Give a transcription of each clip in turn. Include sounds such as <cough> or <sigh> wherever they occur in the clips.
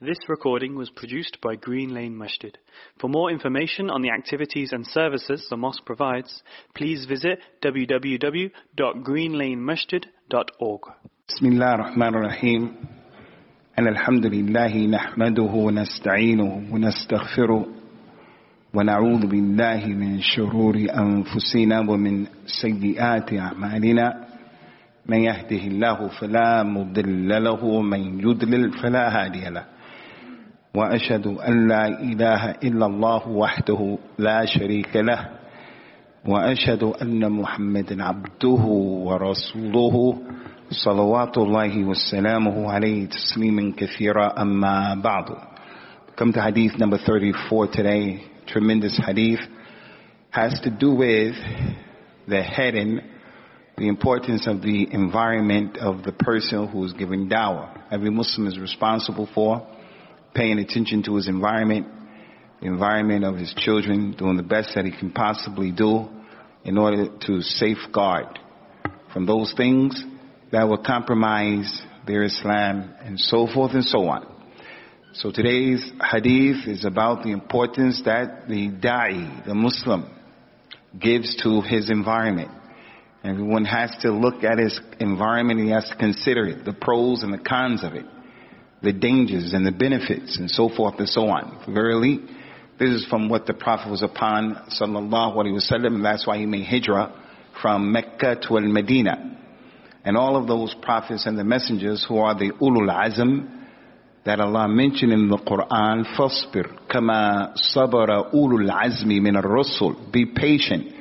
This recording was produced by Green Lane Masjid. For more information on the activities and services the mosque provides, please visit www.greenlanemasjid.org. بسم الله الرحمن الرحيم أن الحمد لله نحمده ونستعينه ونستغفره ونعوذ بالله من شرور أنفسنا ومن سيئات أعمالنا من يهده الله فلا مضل له ومن يضلل فلا هادي له واشهد ان لا اله الا الله وحده لا شريك له واشهد ان محمدا عبده ورسوله صلوات الله وسلامه عليه تسليما كثيرا. اما بعد come to hadith number 34 today. Tremendous hadith has to do with the heading the importance of the environment of the person who is giving dawah. Every muslim is responsible for paying attention to his environment, the environment of his children, doing the best that he can possibly do in order to safeguard from those things that will compromise their Islam and so forth and so on. So today's hadith is about the importance that the da'i, the Muslim, gives to his environment. Everyone has to look at his environment, he has to consider it, the pros and the cons of it the dangers and the benefits and so forth and so on. Verily, this is from what the Prophet was upon, sallallahu alaihi wasallam, and that's why he made hijrah from Mecca to Al Medina. And all of those prophets and the messengers who are the ulul azm that Allah mentioned in the Quran, fasbir kama sabara ulul azmi min rusul, Be patient,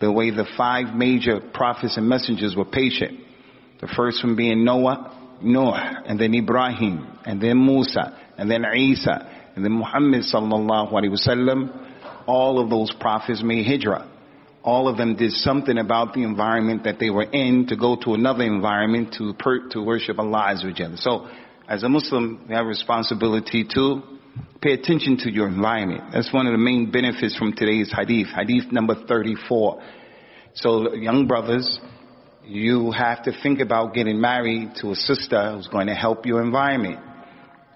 the way the five major prophets and messengers were patient. The first one being Noah, Noah, and then Ibrahim, and then Musa, and then Isa, and then Muhammad sallallahu alaihi wasallam. All of those prophets made hijrah. All of them did something about the environment that they were in to go to another environment to per, to worship Allah Azza So, as a Muslim, we have a responsibility to pay attention to your environment. That's one of the main benefits from today's hadith, hadith number 34. So, young brothers, you have to think about getting married to a sister who's going to help your environment.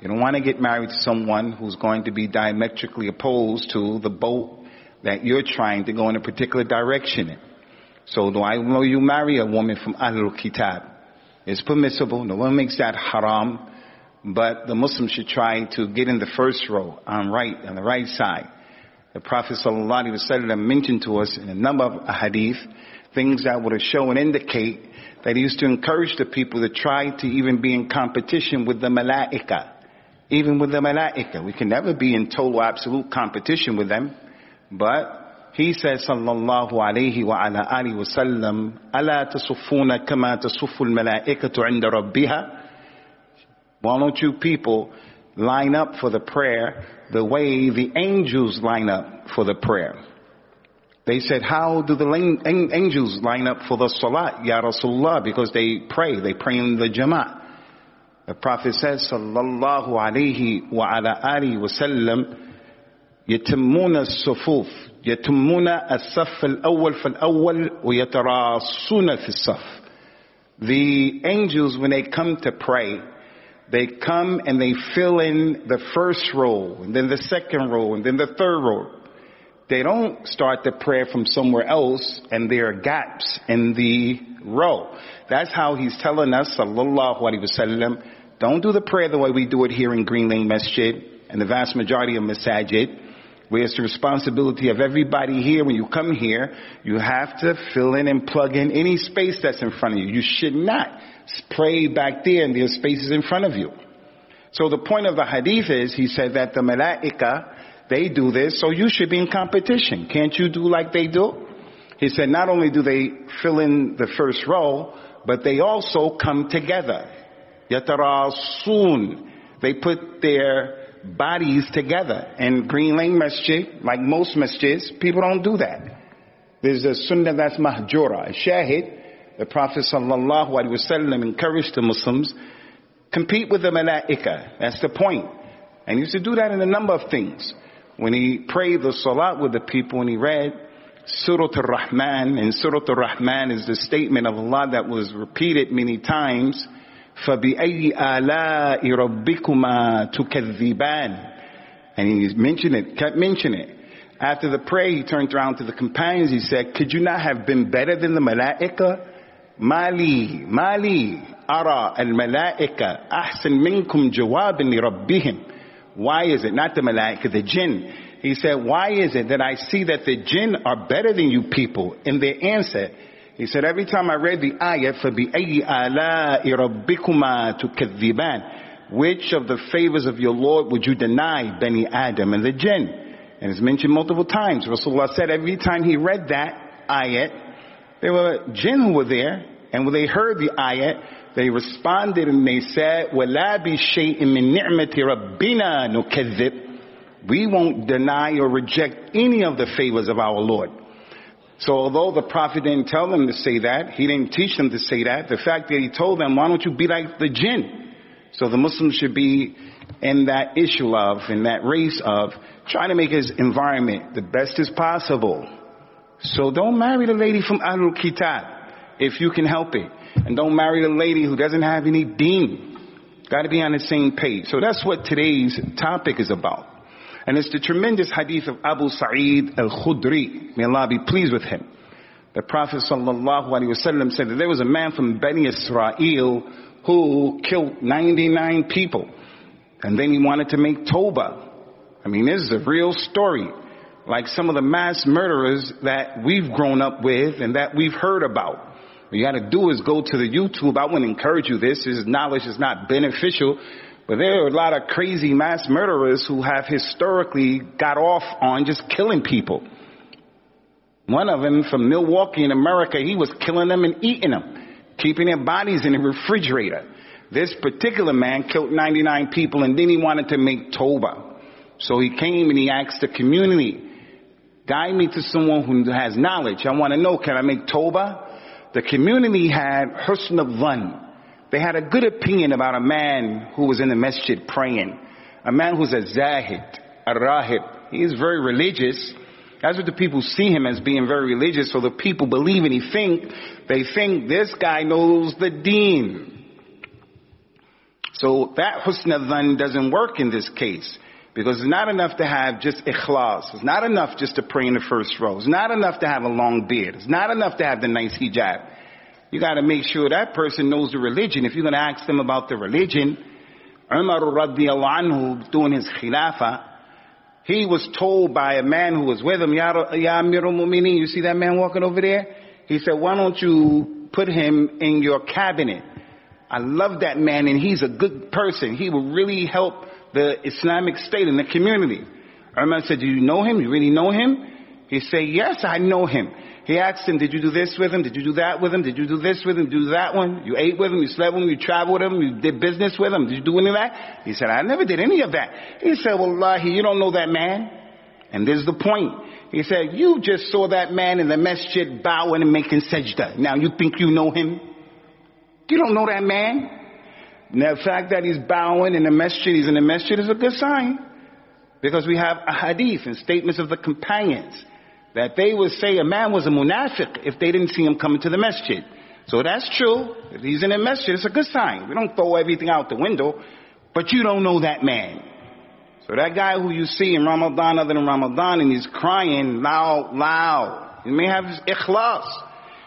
You don't want to get married to someone who's going to be diametrically opposed to the boat that you're trying to go in a particular direction in. So do I know you marry a woman from Ahlul Kitab? It's permissible. No one makes that haram. But the Muslims should try to get in the first row, on right, on the right side. The Prophet ﷺ mentioned to us in a number of hadith things that would show and indicate that he used to encourage the people to try to even be in competition with the malaika. Even with the malaika. We can never be in total absolute competition with them. But he says, sallallahu alayhi wa ala alihi wa sallam, ala tasuffuna kama tasuffu al-malaikatu inda rabbiha. Why don't you people line up for the prayer the way the angels line up for the prayer? They said, how do the angels line up for the salat, Ya Rasulullah? Because they pray, they pray in the jama'at. The Prophet says, sallallahu alayhi wa ala alihi wa sallam, يتمون الصفوف يتمون الصف الأول فالأول ويتراصون في الصف The angels, when they come to pray, they come and they fill in the first row, and then the second row, and then the third row. they don't start the prayer from somewhere else and there are gaps in the row. That's how he's telling us, sallallahu alaihi wasallam, don't do the prayer the way we do it here in Green Lane Masjid and the vast majority of masajid, where it's the responsibility of everybody here. When you come here, you have to fill in and plug in any space that's in front of you. You should not pray back there and there's spaces in front of you. So the point of the hadith is, he said that the malaika, they do this, so you should be in competition. Can't you do like they do? He said not only do they fill in the first row, but they also come together. Yatarasun. They put their bodies together. And Green Lane Masjid, like most masjids, people don't do that. There's a sunnah that's mahjura. Shahid, the Prophet sallallahu alaihi wasallam encouraged the Muslims, compete with the malaika. That's the point. And he used to do that in a number of things when he prayed the salat with the people and he read Surah Ar-Rahman, and Surah Ar-Rahman is the statement of Allah that was repeated many times فَبِأَيِّ آلَاءِ رَبِّكُمَا تُكَذِّبَانِ And he mentioned it, kept mentioning it. After the prayer, he turned around to the companions. He said, could you not have been better than the malaika? Mali, Mali, Ara al-malaika, ahsan minkum jawaban li rabbihim. Why is it, not the malaika, the jinn. He said, why is it that I see that the jinn are better than you people in their answer? He said, every time I read the ayat, فَبِأَيِّ آلَاءِ رَبِّكُمَا تُكَذِّبَانِ Which of the favors of your Lord would you deny, Bani Adam and the jinn? And it's mentioned multiple times. Rasulullah said every time he read that ayat, there were jinn who were there, and when they heard the ayat, they responded and they said, وَلَا بِشَيْءٍ مِّن نِعْمَةِ رَبِّنَا نُكَذِّبْ We won't deny or reject any of the favors of our Lord. So although the Prophet didn't tell them to say that, he didn't teach them to say that, the fact that he told them, why don't you be like the jinn? So the Muslims should be in that issue of, in that race of, trying to make his environment the best as possible. So don't marry the lady from Ahlul Kitab if you can help it. And don't marry the lady who doesn't have any deen. Got to be on the same page. So that's what today's topic is about. And it's the tremendous hadith of Abu Sa'id al-Khudri. May Allah be pleased with him. The Prophet wasallam said that there was a man from Bani Israel who killed 99 people. And then he wanted to make Toba. I mean, this is a real story. Like some of the mass murderers that we've grown up with and that we've heard about. What you gotta do is go to the YouTube. I wouldn't encourage you this. This knowledge is not beneficial. But there are a lot of crazy mass murderers who have historically got off on just killing people. One of them from Milwaukee in America, he was killing them and eating them, keeping their bodies in the refrigerator. This particular man killed 99 people and then he wanted to make Toba. So he came and he asked the community, guide me to someone who has knowledge. I want to know, can I make Toba? The community had husn of They had a good opinion about a man who was in the masjid praying. A man who's a zahid, a rahib. He is very religious. That's what the people see him as being very religious. So the people believe and he think, they think this guy knows the deen. So that husn of doesn't work in this case. Because it's not enough to have just ikhlas. It's not enough just to pray in the first row. It's not enough to have a long beard. It's not enough to have the nice hijab. You gotta make sure that person knows the religion. If you're gonna ask them about the religion, Umar radiallahu anhu, doing his khilafah, he was told by a man who was with him, Ya, ya Amirul you see that man walking over there? He said, why don't you put him in your cabinet? I love that man and he's a good person. He will really help the Islamic State in the community. Umar said, do you know him? You really know him? He said, yes, I know him. He asked him, did you do this with him? Did you do that with him? Did you do this with him? Did you do that one? You ate with him? You slept with him? You traveled with him? You did business with him? Did you do any of that? He said, I never did any of that. He said, Wallahi, you don't know that man. And this is the point. He said, you just saw that man in the masjid bowing and making sajda. Now you think you know him? You don't know that man. Now, the fact that he's bowing in the masjid, he's in the masjid is a good sign. Because we have a hadith and statements of the companions that they would say a man was a munafiq if they didn't see him coming to the masjid. So that's true. If he's in the masjid, it's a good sign. We don't throw everything out the window, but you don't know that man. So that guy who you see in Ramadan other than Ramadan and he's crying loud, loud. He may have his ikhlas.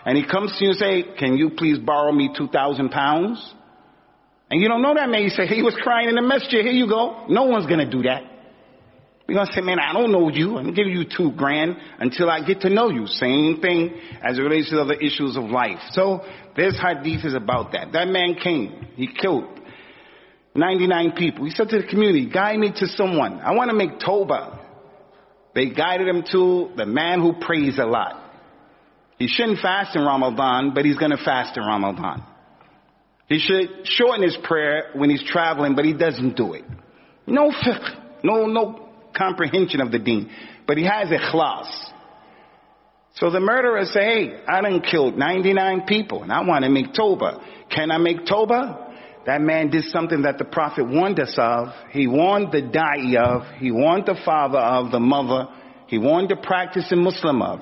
And he comes to you and say, can you please borrow me 2,000 pounds? And you don't know that man. You say, he was crying in the masjid. Here you go. No one's going to do that. You're going to say, man, I don't know you. I'm going to give you two grand until I get to know you. Same thing as it relates to other issues of life. So this hadith is about that. That man came. He killed 99 people. He said to the community, guide me to someone. I want to make Toba. They guided him to the man who prays a lot. He shouldn't fast in Ramadan, but he's going to fast in Ramadan. He should shorten his prayer when he's traveling, but he doesn't do it. No fiqh, no, no comprehension of the deen. But he has ikhlas. So the murderer say, hey, I done killed 99 people and I want to make Toba. Can I make Toba? That man did something that the Prophet warned us of. He warned the da'i of. He warned the father of, the mother. He warned the practicing Muslim of.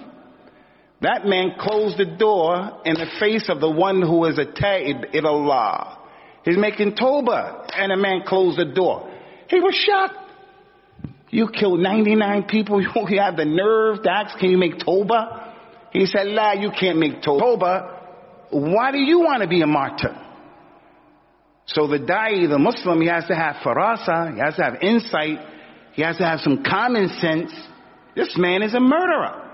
That man closed the door in the face of the one who is a ta'ib in Allah. He's making Toba. And a man closed the door. He was shocked. You killed 99 people. <laughs> You have the nerve to ask, can you make Toba? He said, La, you can't make Toba. Why do you want to be a martyr? So the da'i, the Muslim, he has to have farasa, he has to have insight, he has to have some common sense. This man is a murderer.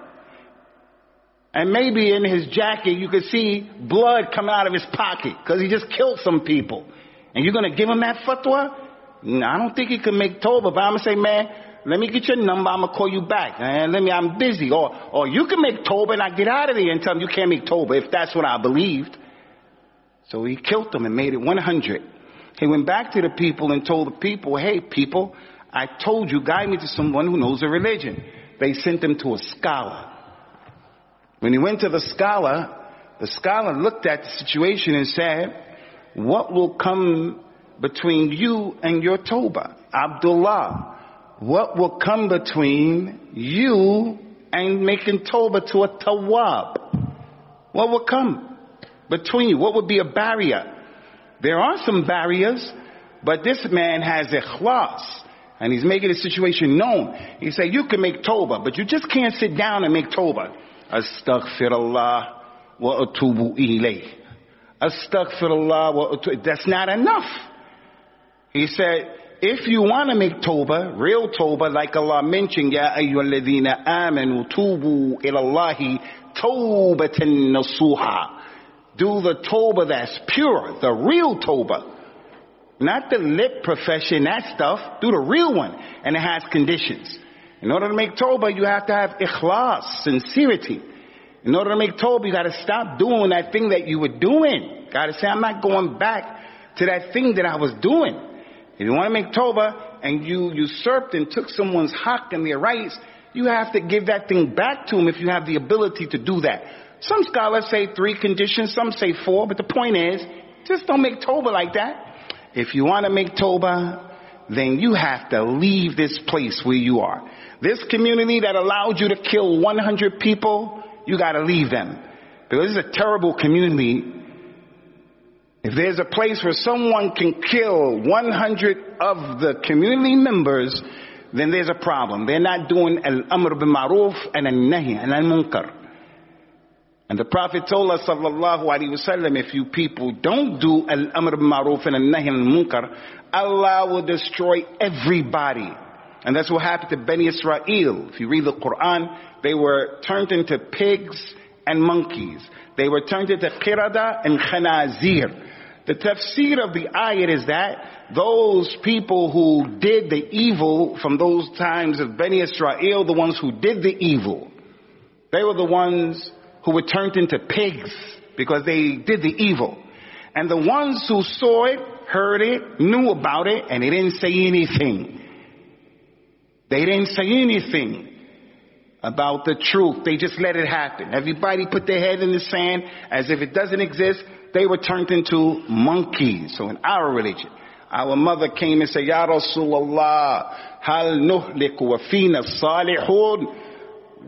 And maybe in his jacket you could see blood coming out of his pocket because he just killed some people. And you're going to give him that fatwa? No, I don't think he can make Toba, but I'm going to say, man, let me get your number. I'm going to call you back. And let me, I'm busy. Or, or you can make Toba and I get out of there and tell him you can't make Toba if that's what I believed. So he killed them and made it 100. He went back to the people and told the people, hey people, I told you, guide me to someone who knows a religion. They sent him to a scholar. When he went to the scholar, the scholar looked at the situation and said, what will come between you and your Toba? Abdullah, what will come between you and making Toba to a Tawab? What will come between you? What would be a barrier? There are some barriers, but this man has ikhlas. And he's making the situation known. He said, you can make Toba, but you just can't sit down and make Toba. Astaghfirullah wa atubu ilayh. Astaghfirullah wa atubu. That's not enough. He said, if you want to make Toba, real Toba, like Allah mentioned, Ya ayyuhalladhina amanu tubu ilallahi tawbatan nasuha. Do the Toba that's pure, the real Toba. Not the lip profession, that stuff. Do the real one. And it has conditions. In order to make Toba, you have to have ikhlas, sincerity. In order to make Toba, you gotta stop doing that thing that you were doing. Gotta say, I'm not going back to that thing that I was doing. If you want to make Toba and you usurped and took someone's haq and their rights, you have to give that thing back to them if you have the ability to do that. Some scholars say three conditions, some say four, but the point is, just don't make Toba like that. If you want to make Toba, then you have to leave this place where you are. This community that allowed you to kill 100 people, you got to leave them. Because it's a terrible community. If there's a place where someone can kill 100 of the community members, then there's a problem. They're not doing al-amr bil ma'ruf and al-nahi and al-munkar. And the Prophet told us, sallallahu alaihi wasallam, if you people don't do al-amr ma'ruf and al-nahi and al-munkar, Allah will destroy everybody. And that's what happened to Bani Israel. If you read the Quran, they were turned into pigs and monkeys. They were turned into qirada and khanazir. The tafsir of the ayat is that those people who did the evil from those times of Bani Israel, the ones who did the evil, they were the ones who were turned into pigs because they did the evil. And the ones who saw it, heard it, knew about it, and they didn't say anything. They didn't say anything about the truth. They just let it happen. Everybody put their head in the sand as if it doesn't exist. They were turned into monkeys. So in our religion, our mother came and said, Ya Rasulullah, hal nuhliku wa fina salihun.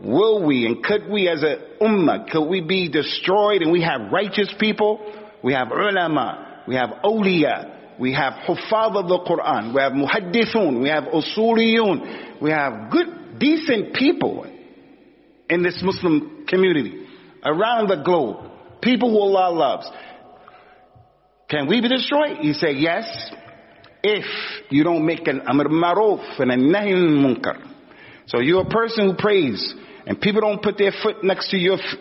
Will we and could we as a ummah, could we be destroyed and we have righteous people? We have ulama, we have awliya, we have huffaz of the Quran, we have muhaddithun, we have usuliyun, we have good, decent people in this Muslim community around the globe. People who Allah loves. Can we be destroyed? He said, yes, if you don't make an amr maruf and a nahi munkar. So you're a person who prays and people don't put their foot next to your foot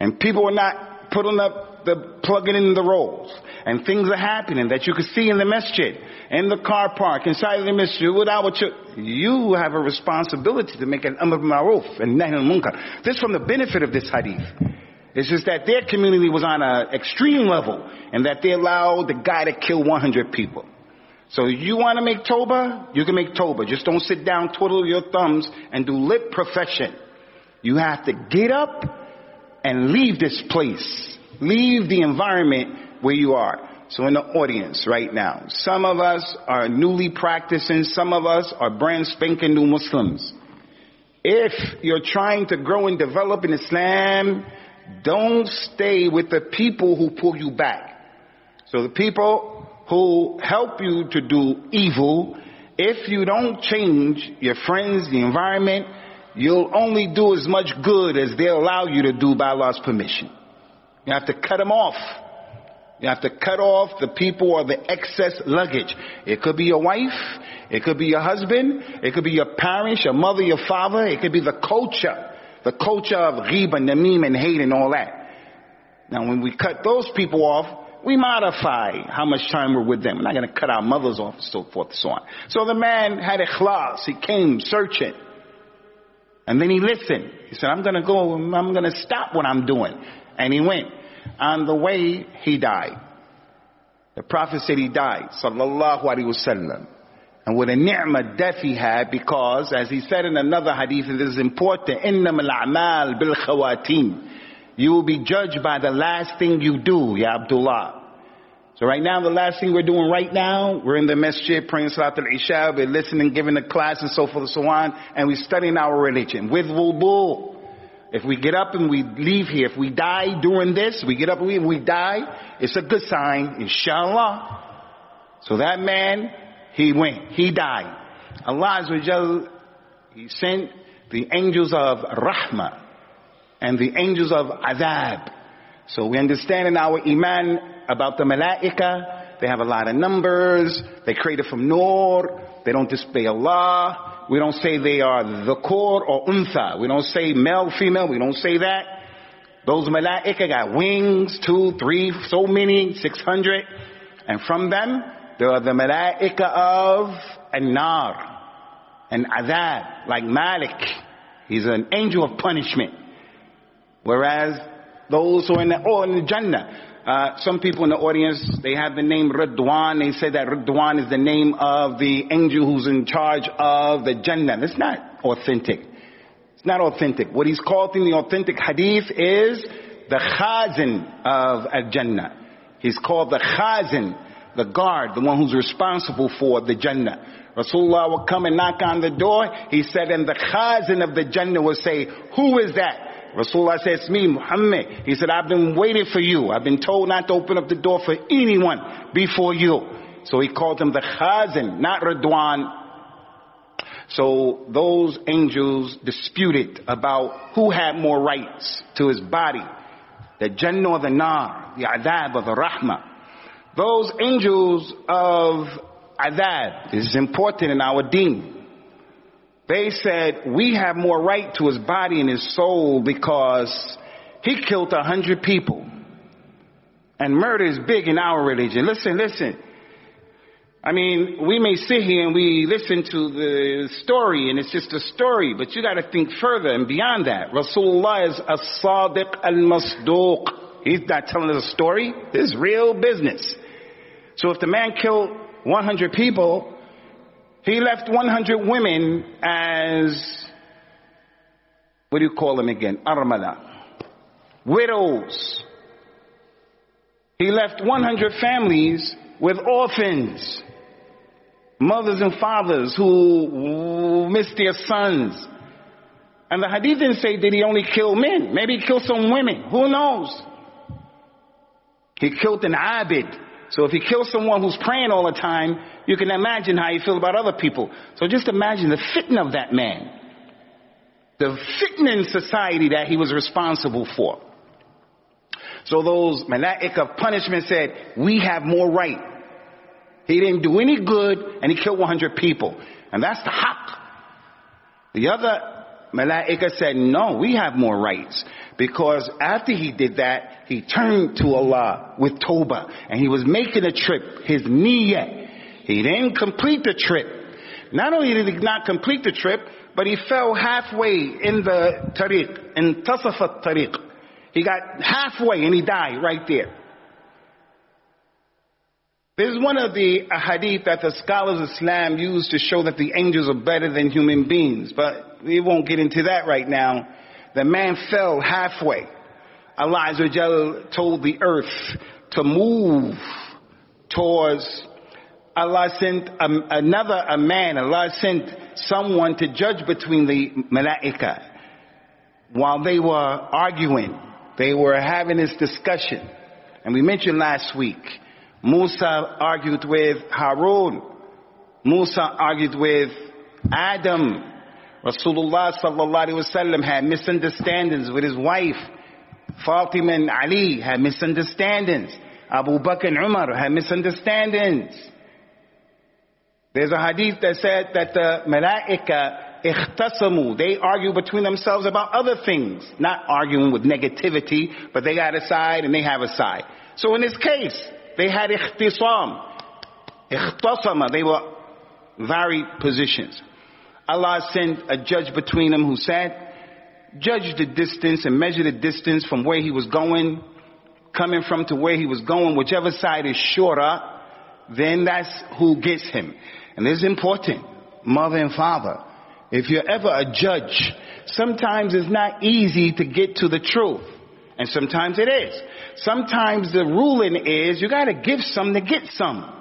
and people are not putting up the plugging in the rolls and things are happening that you can see in the masjid, in the car park, inside of the masjid, without you, you have a responsibility to make an amr maruf and nahi munkar. This from the benefit of this hadith. It's just that their community was on an extreme level and that they allowed the guy to kill 100 people. So you want to make Toba? You can make Toba. Just don't sit down, twiddle your thumbs, and do lip profession. You have to get up and leave this place. Leave the environment where you are. So in the audience right now, some of us are newly practicing, some of us are brand spanking new Muslims. If you're trying to grow and develop in Islam, don't stay with the people who pull you back. So the people who help you to do evil. If you don't change your friends, the environment, you'll only do as much good as they allow you to do by Allah's permission. You have to cut them off. You have to cut off the people or the excess luggage. It could be your wife. It could be your husband. It could be your parents, your mother, your father. It could be the culture. The culture of ghiba, namim, and hate and all that. Now when we cut those people off, we modify how much time we're with them. We're not going to cut our mothers off and so forth and so on. So the man had a ikhlas. He came searching. And then he listened. He said, I'm going to go. I'm going to stop what I'm doing. And he went. On the way, he died. The Prophet said he died. Sallallahu alaihi wasallam. And what a ni'mah death he had because, as he said in another hadith, and this is important, إِنَّمَا الْأَعْمَالِ بالخواتيم. You will be judged by the last thing you do, Ya Abdullah. So right now, the last thing we're doing right now, we're in the masjid praying Salat al-Isha, we're listening, giving a class and so forth and so on, and we're studying our religion with wudu. If we get up and we leave here, if we die during this, we get up and we, we die, it's a good sign, inshallah. So that man, he went, he died. Allah Azza Jal He sent the angels of rahmah and the angels of azab. So we understand in our iman about the malaika, they have a lot of numbers, they created from nur, they don't disobey Allah, we don't say they are the core or untha. We don't say male, female. We don't say that. Those malaika got wings, two, three, so many, six hundred. And from them, there are the malaika of an-nar and azab, like Malik. He's an angel of punishment. Whereas those who are in the, oh, in the Jannah, uh, some people in the audience, they have the name Ridwan. They say that Ridwan is the name of the angel who's in charge of the Jannah. That's not authentic. It's not authentic. What he's called in the authentic hadith is the Khazin of Al-Jannah. He's called the Khazin, the guard, the one who's responsible for the Jannah. Rasulullah will come and knock on the door. He said, and the Khazin of the Jannah will say, who is that? Rasulullah said, it's me, Muhammad. He said, I've been waiting for you. I've been told not to open up the door for anyone before you. So he called him the Khazin, not Radwan. So those angels disputed about who had more rights to his body. The Jannah or the Nar, the Azab or the Rahmah. Those angels of Azab, this is important in our deen. They said, we have more right to his body and his soul because he killed a hundred people. And murder is big in our religion. Listen, listen. I mean, we may sit here and we listen to the story and it's just a story, but you gotta think further and beyond that. Rasulullah is a sadiq al-masduq. He's not telling us a story. This is real business. So if the man killed 100 people, he left 100 women as, what do you call them again? Armala. Widows. He left 100 families with orphans. Mothers and fathers who missed their sons. And the hadith didn't say did he only kill men. Maybe he killed some women. Who knows? He killed an abid. So if you kill someone who's praying all the time, you can imagine how you feel about other people. So just imagine the fitna of that man. The fitna in society that he was responsible for. So those malaik of punishment said, we have more right. He didn't do any good and he killed 100 people. And that's the haq. The other Malaika said, no, we have more rights. Because after he did that, he turned to Allah with Toba. And he was making a trip, his niyyah. He didn't complete the trip. Not only did he not complete the trip, but he fell halfway in the tariq, in tasafat tariq. He got halfway and he died right there. This is one of the hadith that the scholars of Islam use to show that the angels are better than human beings, but we won't get into that right now. The man fell halfway. Allah told the earth to move towards Allah sent a, another a man, Allah sent someone to judge between the malaika. While they were arguing, they were having this discussion. And we mentioned last week, Musa argued with Harun. Musa argued with Adam. Rasulullah sallallahu alaihi wasallam had misunderstandings with his wife. Fatima and Ali had misunderstandings. Abu Bakr and Umar had misunderstandings. There's a hadith that said that the malaika ikhtasamu, they argue between themselves about other things, not arguing with negativity, but they got a side and they have a side. So in this case, they had ikhtisam, ikhtasama, they were varied positions. Allah sent a judge between them who said, judge the distance and measure the distance from where he was going, coming from to where he was going, whichever side is shorter, then that's who gets him. And this is important, mother and father. If you're ever a judge, sometimes it's not easy to get to the truth. And sometimes it is. Sometimes the ruling is you gotta give some to get some.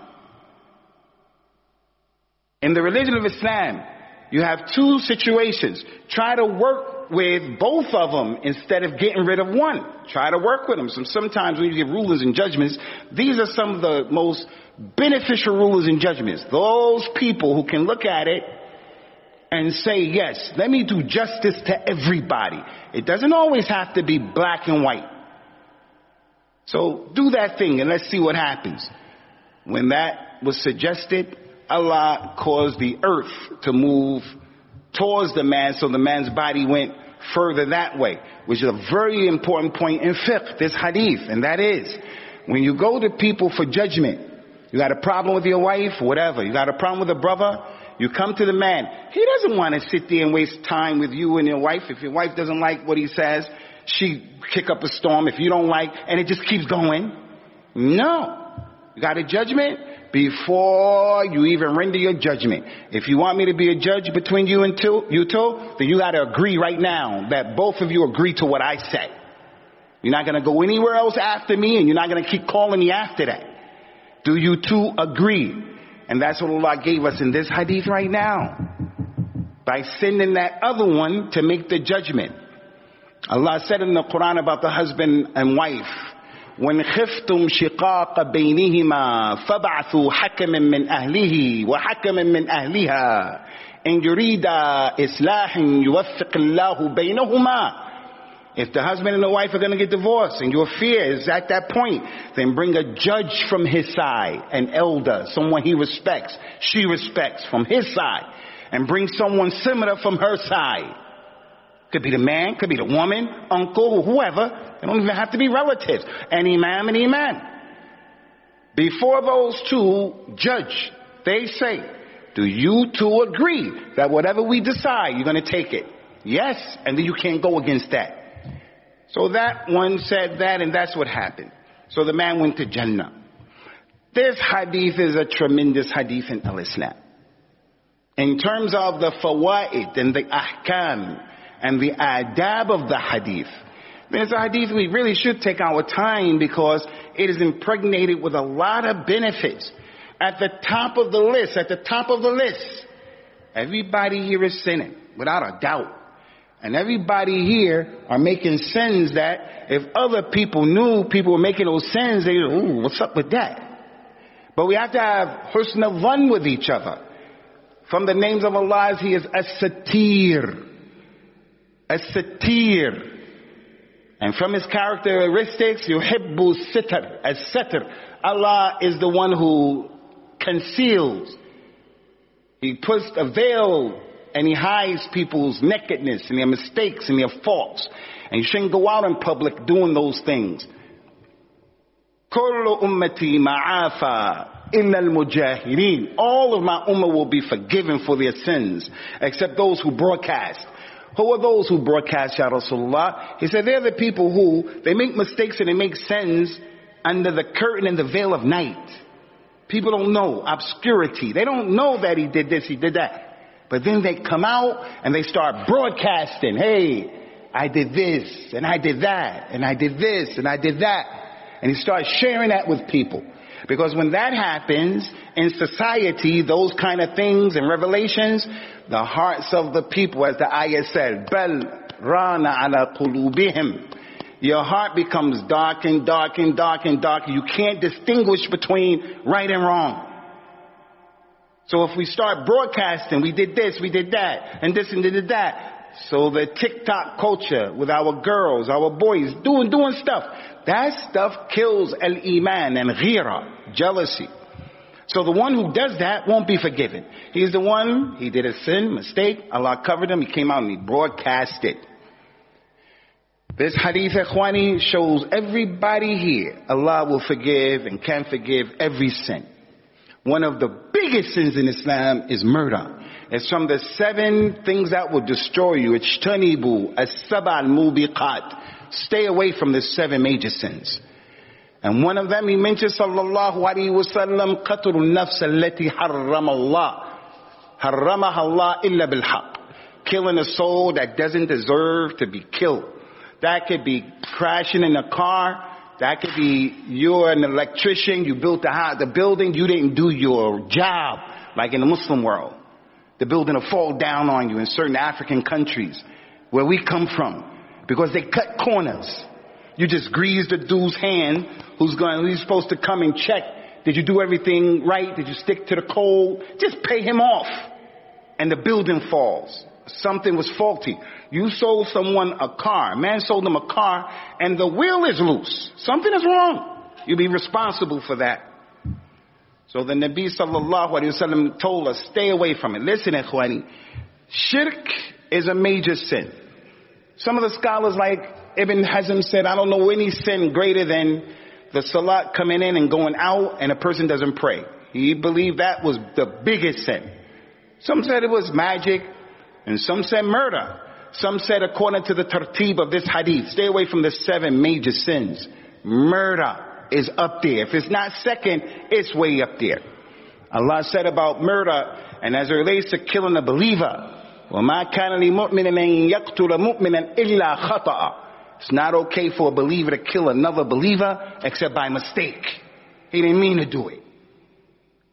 In the religion of Islam, you have two situations. Try to work with both of them instead of getting rid of one. Try to work with them. So sometimes when you give rulers and judgments, these are some of the most beneficial rulers and judgments. Those people who can look at it and say, yes, let me do justice to everybody. It doesn't always have to be black and white. So do that thing and let's see what happens. When that was suggested, Allah caused the earth to move towards the man so the man's body went further that way, which is a very important point in fiqh, this hadith, and that is, when you go to people for judgment, you got a problem with your wife, whatever, you got a problem with a brother, you come to the man. He doesn't want to sit there and waste time with you and your wife. If your wife doesn't like what he says, she kick up a storm. If you don't like, and it just keeps going. No. You got a judgment? before you even render your judgment. If you want me to be a judge between you and two, you two, then you gotta agree right now that both of you agree to what I say. You're not gonna go anywhere else after me and you're not gonna keep calling me after that. Do you two agree? And that's what Allah gave us in this hadith right now. By sending that other one to make the judgment. Allah said in the Quran about the husband and wife, وإن خفتم شقاق بينهما فابعثوا حكما من أهله وحكما من أهلها إن يريد إصلاح يوفق الله بينهما If the husband and the wife are going to get divorced and your fear is at that point, then bring a judge from his side, an elder, someone he respects, she respects from his side, and bring someone similar from her side. Could be the man, could be the woman, uncle, whoever, they don't even have to be relatives. An imam and imam. Before those two judge, they say, do you two agree that whatever we decide, you're going to take it? Yes, and then you can't go against that. So that one said that, and that's what happened. So the man went to Jannah. This hadith is a tremendous hadith in Al-Islam. In terms of the fawaid and the ahkam and the adab of the hadith, it's a hadith we really should take our time because it is impregnated with a lot of benefits. At the top of the list, at the top of the list, everybody here is sinning, without a doubt. And everybody here are making sins that if other people knew people were making those sins, they would, ooh, what's up with that? But we have to have husn one with each other. From the names of Allah, He is as-satir. As-satir. And from his characteristics, yuhibbu sitr, as sitr. Allah is the one who conceals. He puts a veil and he hides people's nakedness and their mistakes and their faults. And you shouldn't go out in public doing those things. All of my ummah will be forgiven for their sins, except those who broadcast. Who are those who broadcast Ya Rasulullah? He said they're the people who, they make mistakes and they make sins under the curtain and the veil of night. People don't know obscurity. They don't know that he did this, he did that. But then they come out and they start broadcasting, hey, I did this and I did that and I did this and I did that. And he starts sharing that with people. Because when that happens in society, those kind of things and revelations, the hearts of the people, as the ayah said, bel rana ala qulubihim. your heart becomes dark and dark and dark and dark. You can't distinguish between right and wrong. So if we start broadcasting, we did this, we did that, and this and did that. So the TikTok culture with our girls, our boys, doing, doing stuff. That stuff kills al-iman and ghira, jealousy. So the one who does that won't be forgiven. He's the one, he did a sin, mistake, Allah covered him, he came out and he broadcast it. This hadith, Ikhwani, shows everybody here, Allah will forgive and can forgive every sin. One of the biggest sins in Islam is murder. It's from the seven things that will destroy you. It's tanibu, as-sab'al mubiqat. Stay away from the seven major sins. And one of them he mentions sallallahu alayhi wa sallam قتل النفس التي حرم الله حرمها الله إلا بالحق killing a soul that doesn't deserve to be killed. That could be crashing in a car. That could be you're an electrician. You built the house, the building. You didn't do your job like in the Muslim world. The building will fall down on you in certain African countries where we come from because they cut corners. You just grease the dude's hand who's going, who's supposed to come and check. Did you do everything right? Did you stick to the code? Just pay him off. And the building falls. Something was faulty. You sold someone a car. A Man sold them a car and the wheel is loose. Something is wrong. You'll be responsible for that. So the Nabi sallallahu alayhi wasallam told us, stay away from it. Listen, ikhwani. Shirk is a major sin. Some of the scholars like Ibn Hazm said, I don't know any sin greater than the salat coming in and going out and a person doesn't pray. He believed that was the biggest sin. Some said it was magic and some said murder. Some said according to the tartib of this hadith, stay away from the seven major sins. Murder is up there. If it's not second, it's way up there. Allah said about murder and as it relates to killing a believer, وَمَا كَانَ لِمُؤْمِنٍ أَن يَقْتُلَ مُؤْمِنًا إِلَّا خَطَأً it's not okay for a believer to kill another believer except by mistake. He didn't mean to do it.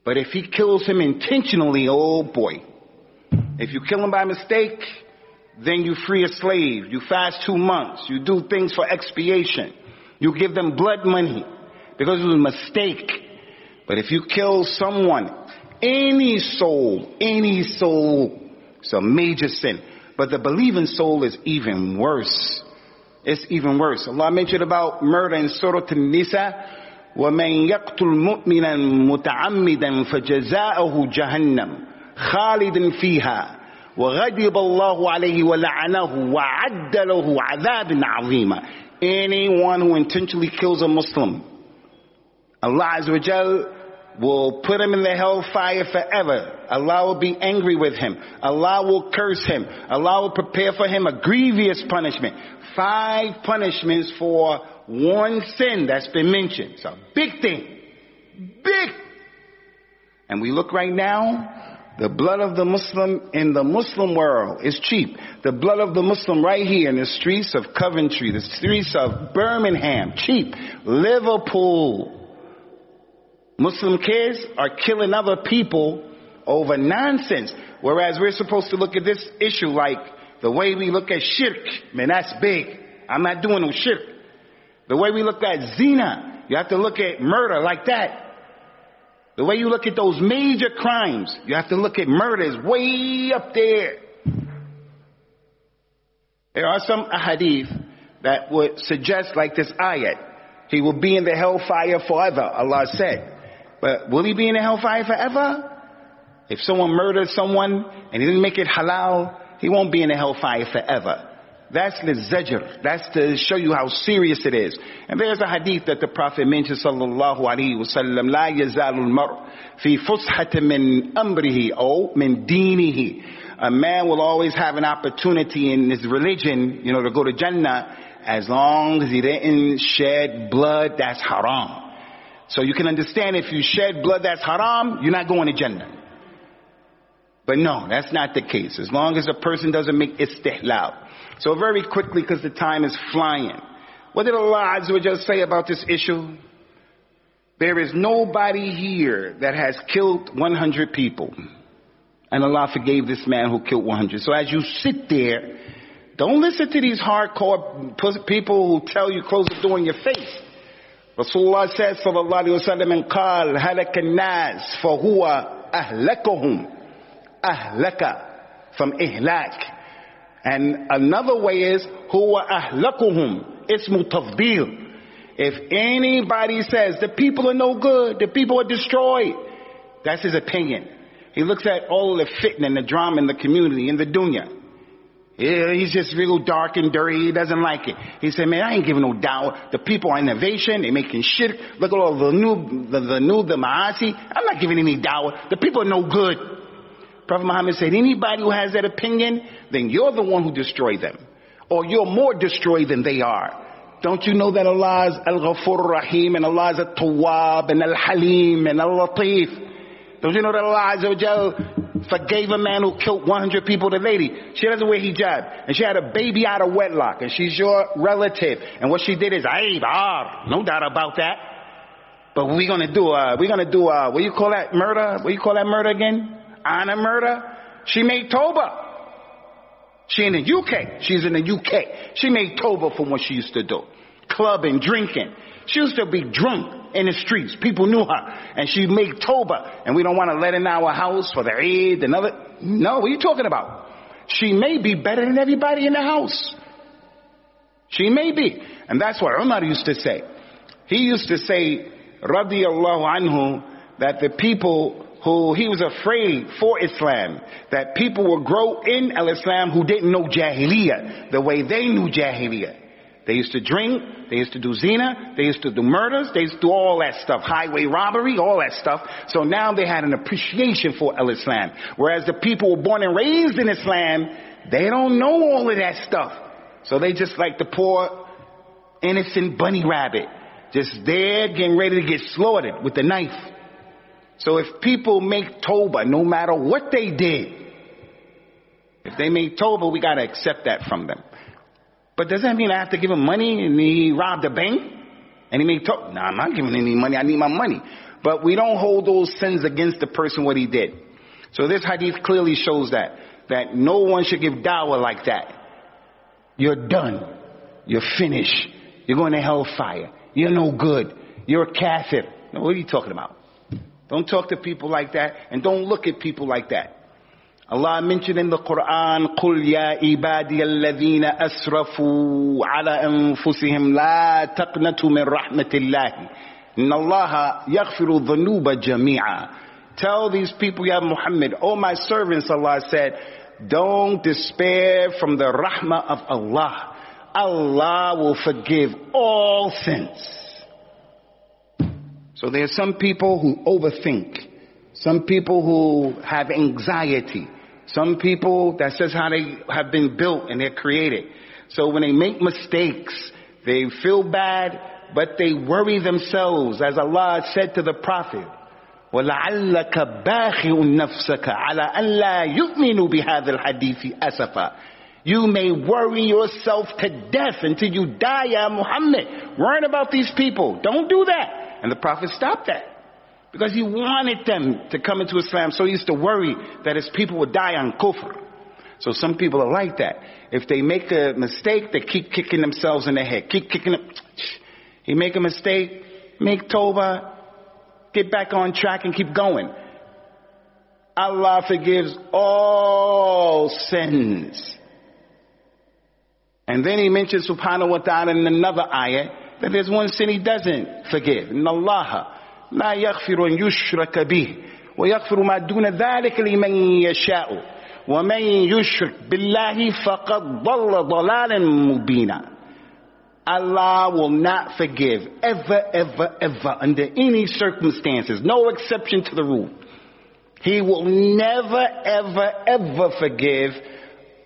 But if he kills him intentionally, oh boy. If you kill him by mistake, then you free a slave. You fast two months. You do things for expiation. You give them blood money because it was a mistake. But if you kill someone, any soul, any soul, it's a major sin. But the believing soul is even worse. It's even worse. Allah mentioned about murder in Surah An-Nisa. ومن يقتل مؤمنا متعمدا فجزاؤه جهنم خالد فيها وغضب الله عليه ولعنه وعد له عذاب عظيما anyone who intentionally kills a Muslim Allah Azza wa Jal will put him in the hellfire forever. Allah will be angry with him. Allah will curse him. Allah will prepare for him a grievous punishment. Five punishments for one sin that's been mentioned. It's a big thing. Big. And we look right now, the blood of the Muslim in the Muslim world is cheap. The blood of the Muslim right here in the streets of Coventry, the streets of Birmingham, cheap. Liverpool, Muslim kids are killing other people over nonsense. Whereas we're supposed to look at this issue like the way we look at shirk. Man, that's big. I'm not doing no shirk. The way we look at zina, you have to look at murder like that. The way you look at those major crimes, you have to look at murders way up there. There are some ahadith that would suggest like this ayat. He will be in the hellfire forever, Allah said. But will he be in the hellfire forever? If someone murdered someone and he didn't make it halal, he won't be in the hellfire forever. That's the zajr. That's to show you how serious it is. And there's a hadith that the Prophet mentioned, sallallahu alaihi wasallam, la yazalu al-mar' min amrihi or min. A man will always have an opportunity in his religion, you know, to go to Jannah, as long as he didn't shed blood, that's haram. So you can understand if you shed blood that's haram, you're not going to Jannah. But no, that's not the case. As long as a person doesn't make istihlal. So very quickly, because the time is flying. What did Allah Azza wa say about this issue? There is nobody here that has killed 100 people. And Allah forgave this man who killed 100. So as you sit there, Don't listen to these hardcore people who tell you close the door in your face. Rasulullah said, sallallahu alayhi wa sallam, and قال هلك الناس فهو أهلكهم أهلك from ihlak. And another way is huwa ahlakuhum ismu tafdil. If anybody says the people are no good, the people are destroyed, that's his opinion. He looks at all the fitna and the drama in the community, in the dunya. Yeah, he's just real dark and dirty. He doesn't like it. He said, man, I ain't giving no doubt. The people are innovation. They're making shit. Look at all the new, the, the new, the ma'asi. I'm not giving any doubt. The people are no good. Prophet Muhammad said, anybody who has that opinion, then you're the one who destroyed them. Or you're more destroyed than they are. Don't you know that Allah is Al-Ghafur Rahim and Allah is Al-Tawwab and Al-Halim and Al-Latif? Don't you know that wa Jal forgave a man who killed 100 people, the lady? She doesn't wear hijab. And she had a baby out of wedlock. And she's your relative. And what she did is, aib, no doubt about that. But we're gonna do, uh, we're gonna do, uh, what you call that murder? What you call that murder again? Honor murder? She made Toba. She in the UK. She's in the UK. She made Toba from what she used to do. Clubbing, drinking. She used to be drunk in the streets. People knew her. And she made Toba. And we don't want to let in our house for the Eid and other. No, what are you talking about? She may be better than everybody in the house. She may be. And that's what Umar used to say. He used to say, radiallahu anhu, that the people who he was afraid for Islam, that people would grow in al-Islam who didn't know Jahiliyyah the way they knew Jahiliyyah. They used to drink, they used to do zina, they used to do murders, they used to do all that stuff, highway robbery, all that stuff. So now they had an appreciation for al-Islam. Whereas the people were born and raised in Islam, they don't know all of that stuff. So they just like the poor innocent bunny rabbit, just there getting ready to get slaughtered with the knife. So if people make Toba, no matter what they did, if they make Toba, we gotta accept that from them. But does that mean I have to give him money and he robbed a bank? And he made Toba? No, I'm not giving any money, I need my money. But we don't hold those sins against the person what he did. So this hadith clearly shows that, that no one should give dawah like that. You're done. You're finished. You're going to hellfire. You're no good. You're a kafir. Now, what are you talking about? Don't talk to people like that and don't look at people like that. Allah mentioned in the Quran, قُلْ يَا عِبَادِيَ الَّذِينَ أَسْرَفُوا عَلَى أَنفُسِهِمْ لَا تَقْنَطُوا مِنْ رَحْمَةِ اللَّهِ إِنَّ اللَّهَ يَغْفِرُ الذُّنُوبَ جَمِيعًا Tell these people, Ya Muhammad, O my servants, Allah said, don't despair from the rahmah of Allah. Allah will forgive all sins. So there are some people who overthink. Some people who have anxiety. Some people, that's just how they have been built and they're created. So when they make mistakes, they feel bad, but they worry themselves, as Allah said to the Prophet. وَلَعَلَّكَ بَاخِعُ نَفْسَكَ عَلَىٰ أَنْ لَا يُؤْمِنُوا بِهَذَا الْحَدِيثِ أَسَفًا You may worry yourself to death until you die, Ya Muhammad. Worrying about these people. Don't do that. And the Prophet stopped that. Because he wanted them to come into Islam, so he used to worry that his people would die on kufr. So some people are like that. If they make a mistake, they keep kicking themselves in the head. Keep kicking them. He make a mistake, make tawbah, get back on track and keep going. Allah forgives all sins. And then he mentions subhanahu wa ta'ala in another ayah that there's one sin he doesn't forgive. In Allah لا يغفر أن يشرك به ويغفر ما دون ذلك لمن يشاء ومن يشرك بالله فقد ضل ضلالا مبينا Allah will not forgive ever, ever, ever under any circumstances. No exception to the rule. He will never, ever, ever forgive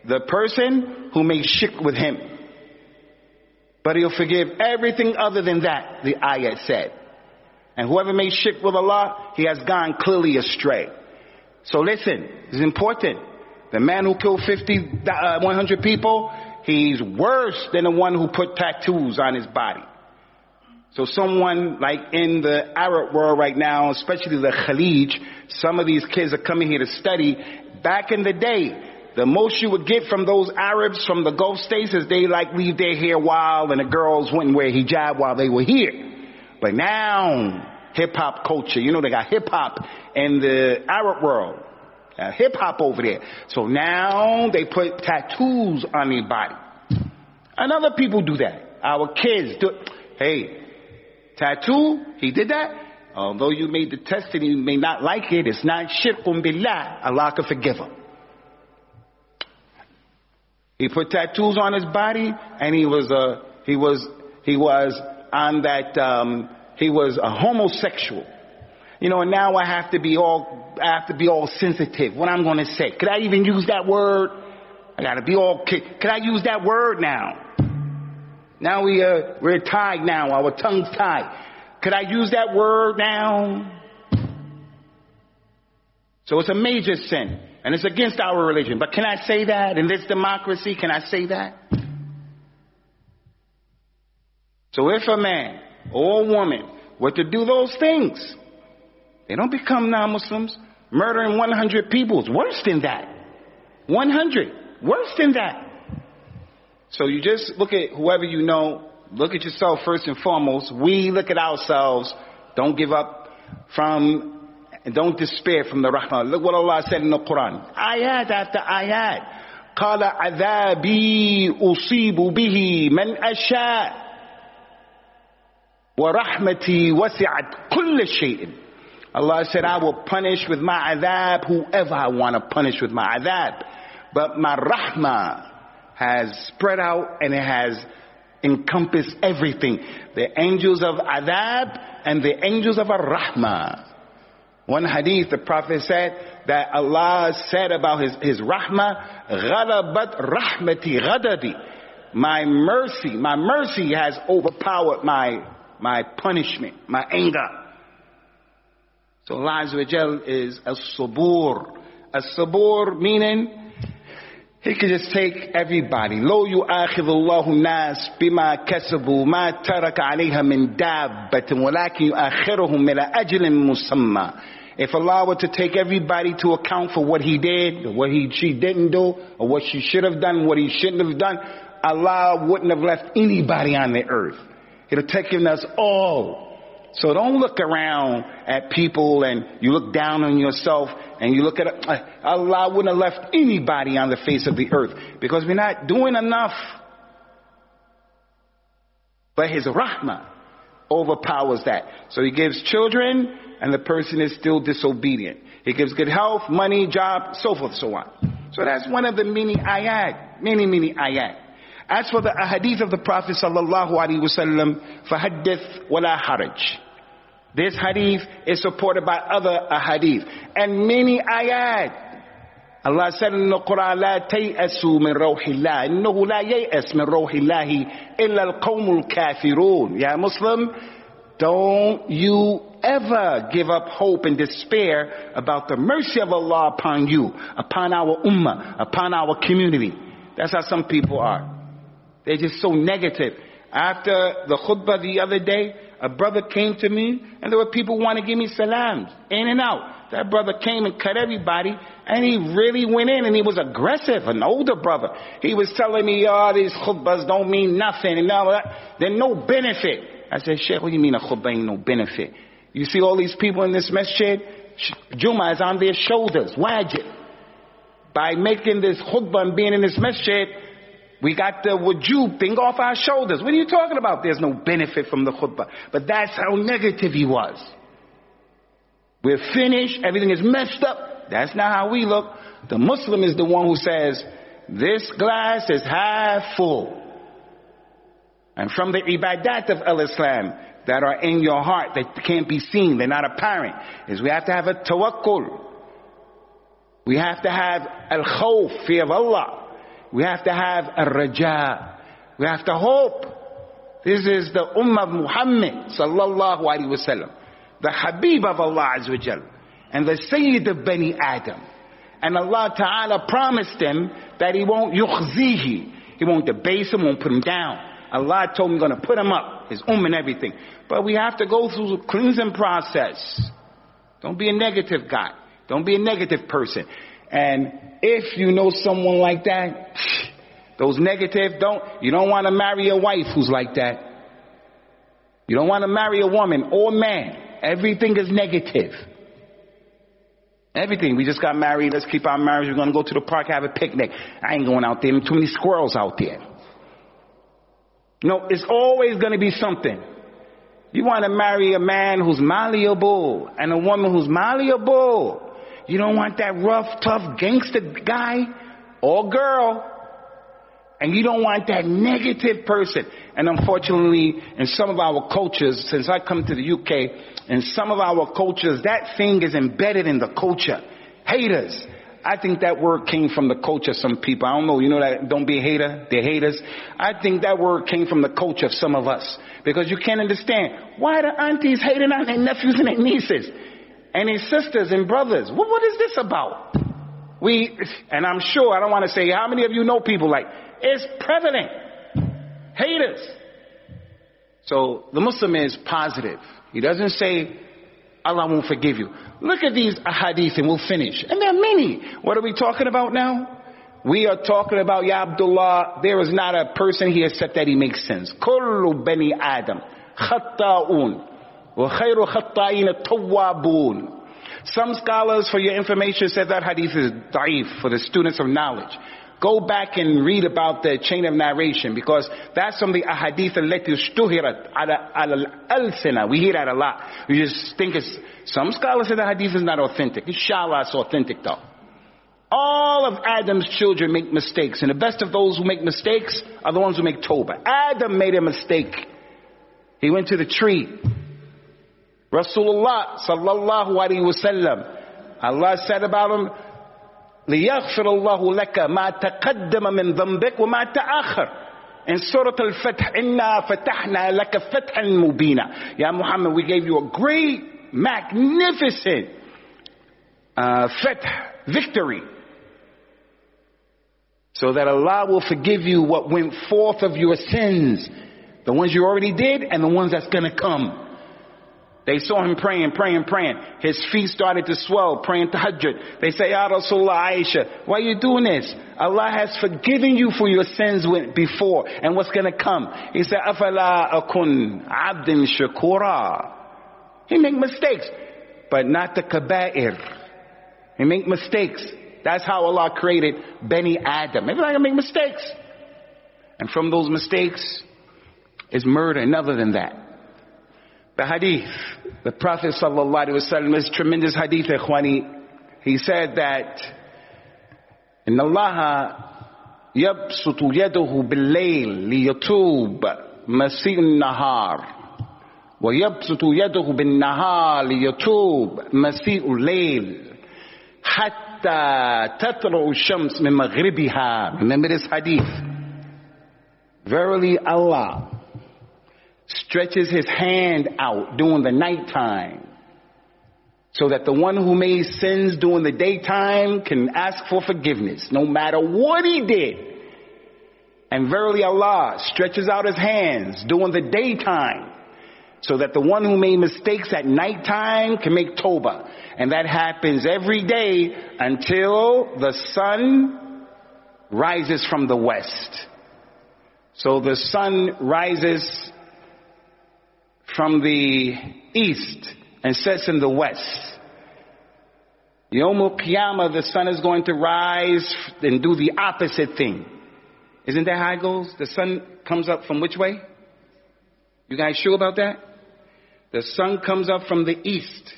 the person who made shirk with him. But he'll forgive everything other than that, the ayat said. And whoever made shirk with Allah, he has gone clearly astray. So listen, it's important. The man who killed 50, uh, 100 people, he's worse than the one who put tattoos on his body. So someone like in the Arab world right now, especially the Khalij, some of these kids are coming here to study. Back in the day, the most you would get from those Arabs from the Gulf states is they like leave their hair wild and the girls wouldn't wear hijab while they were here. But now, hip hop culture, you know they got hip hop in the Arab world. Hip hop over there. So now they put tattoos on their body. And other people do that. Our kids do. Hey, tattoo, he did that. Although you made the test and you may not like it, it's not shirkun billah. Allah can forgive him. He put tattoos on his body, and he was a he was he was on that um, he was a homosexual. You know, and now I have to be all I have to be all sensitive. What I'm going to say? Could I even use that word? I got to be all. Could I use that word now? Now we uh, we're tied now. Our tongues tied. Could I use that word now? So it's a major sin. And it's against our religion. But can I say that in this democracy? Can I say that? So if a man or a woman were to do those things, they don't become non-Muslims. Murdering 100 people is worse than that. 100. Worse than that. So you just look at whoever you know, look at yourself first and foremost. We look at ourselves. Don't give up from and don't despair from the rahmah. Look what Allah said in the Quran. Ayat after ayat. قال عذابي أصيب به من أشاء ورحمتي وسعت كل شيء Allah said, I will punish with my adhab whoever I want to punish with my adhab. But my rahmah has spread out and it has encompassed everything. The angels of adhab and the angels of ar-rahmah. One hadith, the Prophet said that Allah said about his, his rahmah, غَلَبَتْ rahmati ghadabi. My mercy, my mercy has overpowered my, my punishment, my anger. So Allah Azza is a sabur. A sabur meaning he could just take everybody. لو يؤاخذ الله الناس بما كسبوا ما ترك عليها من دابة ولكن يؤخرهم إلى أجل مسمى. If Allah were to take everybody to account for what he did, or what he, she didn't do, or what she should have done, what he shouldn't have done, Allah wouldn't have left anybody on the earth. He'd take us all. So don't look around at people and you look down on yourself and you look at uh, Allah wouldn't have left anybody on the face of the earth because we're not doing enough. But His rahmah overpowers that. So He gives children and the person is still disobedient. He gives good health, money, job, so forth, so on. So that's one of the many ayat, many, many ayat. As for the ahadith of the Prophet sallallahu alaihi wasallam, فَحَدِّثْ وَلَا haraj. This hadith is supported by other ahadith and many ayat. Allah said in the Quran, لا تيأسوا من روح الله إنه لا ييأس من روح الله إلا القوم الكافرون يا Muslim don't you ever give up hope and despair about the mercy of Allah upon you, upon our ummah, upon our community. That's how some people are. They're just so negative. After the khutbah the other day, a brother came to me and there were people who want to give me salams in and out. That brother came and cut everybody and he really went in and he was aggressive, an older brother. He was telling me, oh, these khutbahs don't mean nothing and all that. They're no benefit. I said, Sheikh, what do you mean a khutbah ain't no benefit? You see all these people in this masjid? Juma is on their shoulders, wajib. By making this khutbah and being in this masjid, we got the wujub thing off our shoulders. What are you talking about? There's no benefit from the khutbah. But that's how negative he was. We're finished. Everything is messed up. That's not how we look. The Muslim is the one who says, this glass is half full. And from the ibadat of al-Islam that are in your heart that can't be seen, they're not apparent, is we have to have a tawakkul. We have to have al-khawf, fear of Allah. We have to have a raja. We have to hope. This is the ummah of Muhammad sallallahu alaihi wasallam. The Habib of Allah Azza wa And the Sayyid of Bani Adam. And Allah Ta'ala promised him that he won't yukhzihi. He won't debase him, won't put him down. Allah told him he's going to put him up, his umm and everything. But we have to go through the cleansing process. Don't be a negative guy. Don't be a negative person. And if you know someone like that, <sighs> those negative, don't, you don't want to marry a wife who's like that. You don't want to marry a woman or man. Everything is negative. Everything. We just got married. Let's keep our marriage. We're going to go to the park, have a picnic. I ain't going out there. Too many squirrels out there. No, it's always going to be something. You want to marry a man who's malleable and a woman who's malleable. You don't want that rough, tough gangster guy or girl. And you don't want that negative person. And unfortunately, in some of our cultures, since I come to the UK, in some of our cultures, that thing is embedded in the culture. Haters. I think that word came from the culture of some people. I don't know, you know that don't be a hater, they're haters. I think that word came from the culture of some of us. Because you can't understand why the aunties hating on their nephews and their nieces and his sisters and brothers. What is this about? We, and I'm sure, I don't want to say how many of you know people like, it's prevalent. Haters. So the Muslim is positive. He doesn't say, Allah won't forgive you. Look at these hadith and we'll finish. And there are many. What are we talking about now? We are talking about, Ya Abdullah, there is not a person here except that he makes sense. Kullu bani Adam. Khatta'un. وخير خطائين التوابون Some scholars, for your information, said that hadith is da'if for the students of knowledge. Go back and read about the chain of narration because that's from the ahadith التي اشتهرت على على الألسنة. We hear that a lot. We just think it's, some scholars say the hadith is not authentic. Inshallah it's authentic though. All of Adam's children make mistakes and the best of those who make mistakes are the ones who make tawbah. Adam made a mistake. He went to the tree. Rasulullah sallallahu alaihi wasallam. Allah said about him, ليغفر الله لك ما تقدم من ذنبك وما تأخر in Surah Al-Fath, إِنَّا فَتَحْنَا لَكَ فَتْحًا مُبِينًا Ya Muhammad, we gave you a great, magnificent uh, victory. So that Allah will forgive you what went forth of your sins. The ones you already did and the ones that's going to come they saw him praying, praying, praying. His feet started to swell, praying tahajjud. They say, Ya Rasulullah Aisha, why are you doing this? Allah has forgiven you for your sins before and what's going to come. He said, Afala akun abdin shakura. He make mistakes, but not the kaba'ir. He make mistakes. That's how Allah created Beni Adam. Everybody make mistakes. And from those mistakes is murder and other than that The hadith, the Prophet sallallahu alaihi wasallam is tremendous hadith, ikhwani. He said that, إن الله يبسط يده بالليل ليتوب مسيء النهار ويبسط يده بالنهار ليتوب مسيء الليل حتى تطلع الشمس من مغربها remember this hadith verily Allah stretches his hand out during the nighttime so that the one who made sins during the daytime can ask for forgiveness no matter what he did. And verily Allah stretches out his hands during the daytime so that the one who made mistakes at nighttime can make Toba. And that happens every day until the sun rises from the west. So the sun rises from the east and sets in the west. Yom Qiyamah, the sun is going to rise and do the opposite thing. Isn't that how it goes? The sun comes up from which way? You guys sure about that? The sun comes up from the east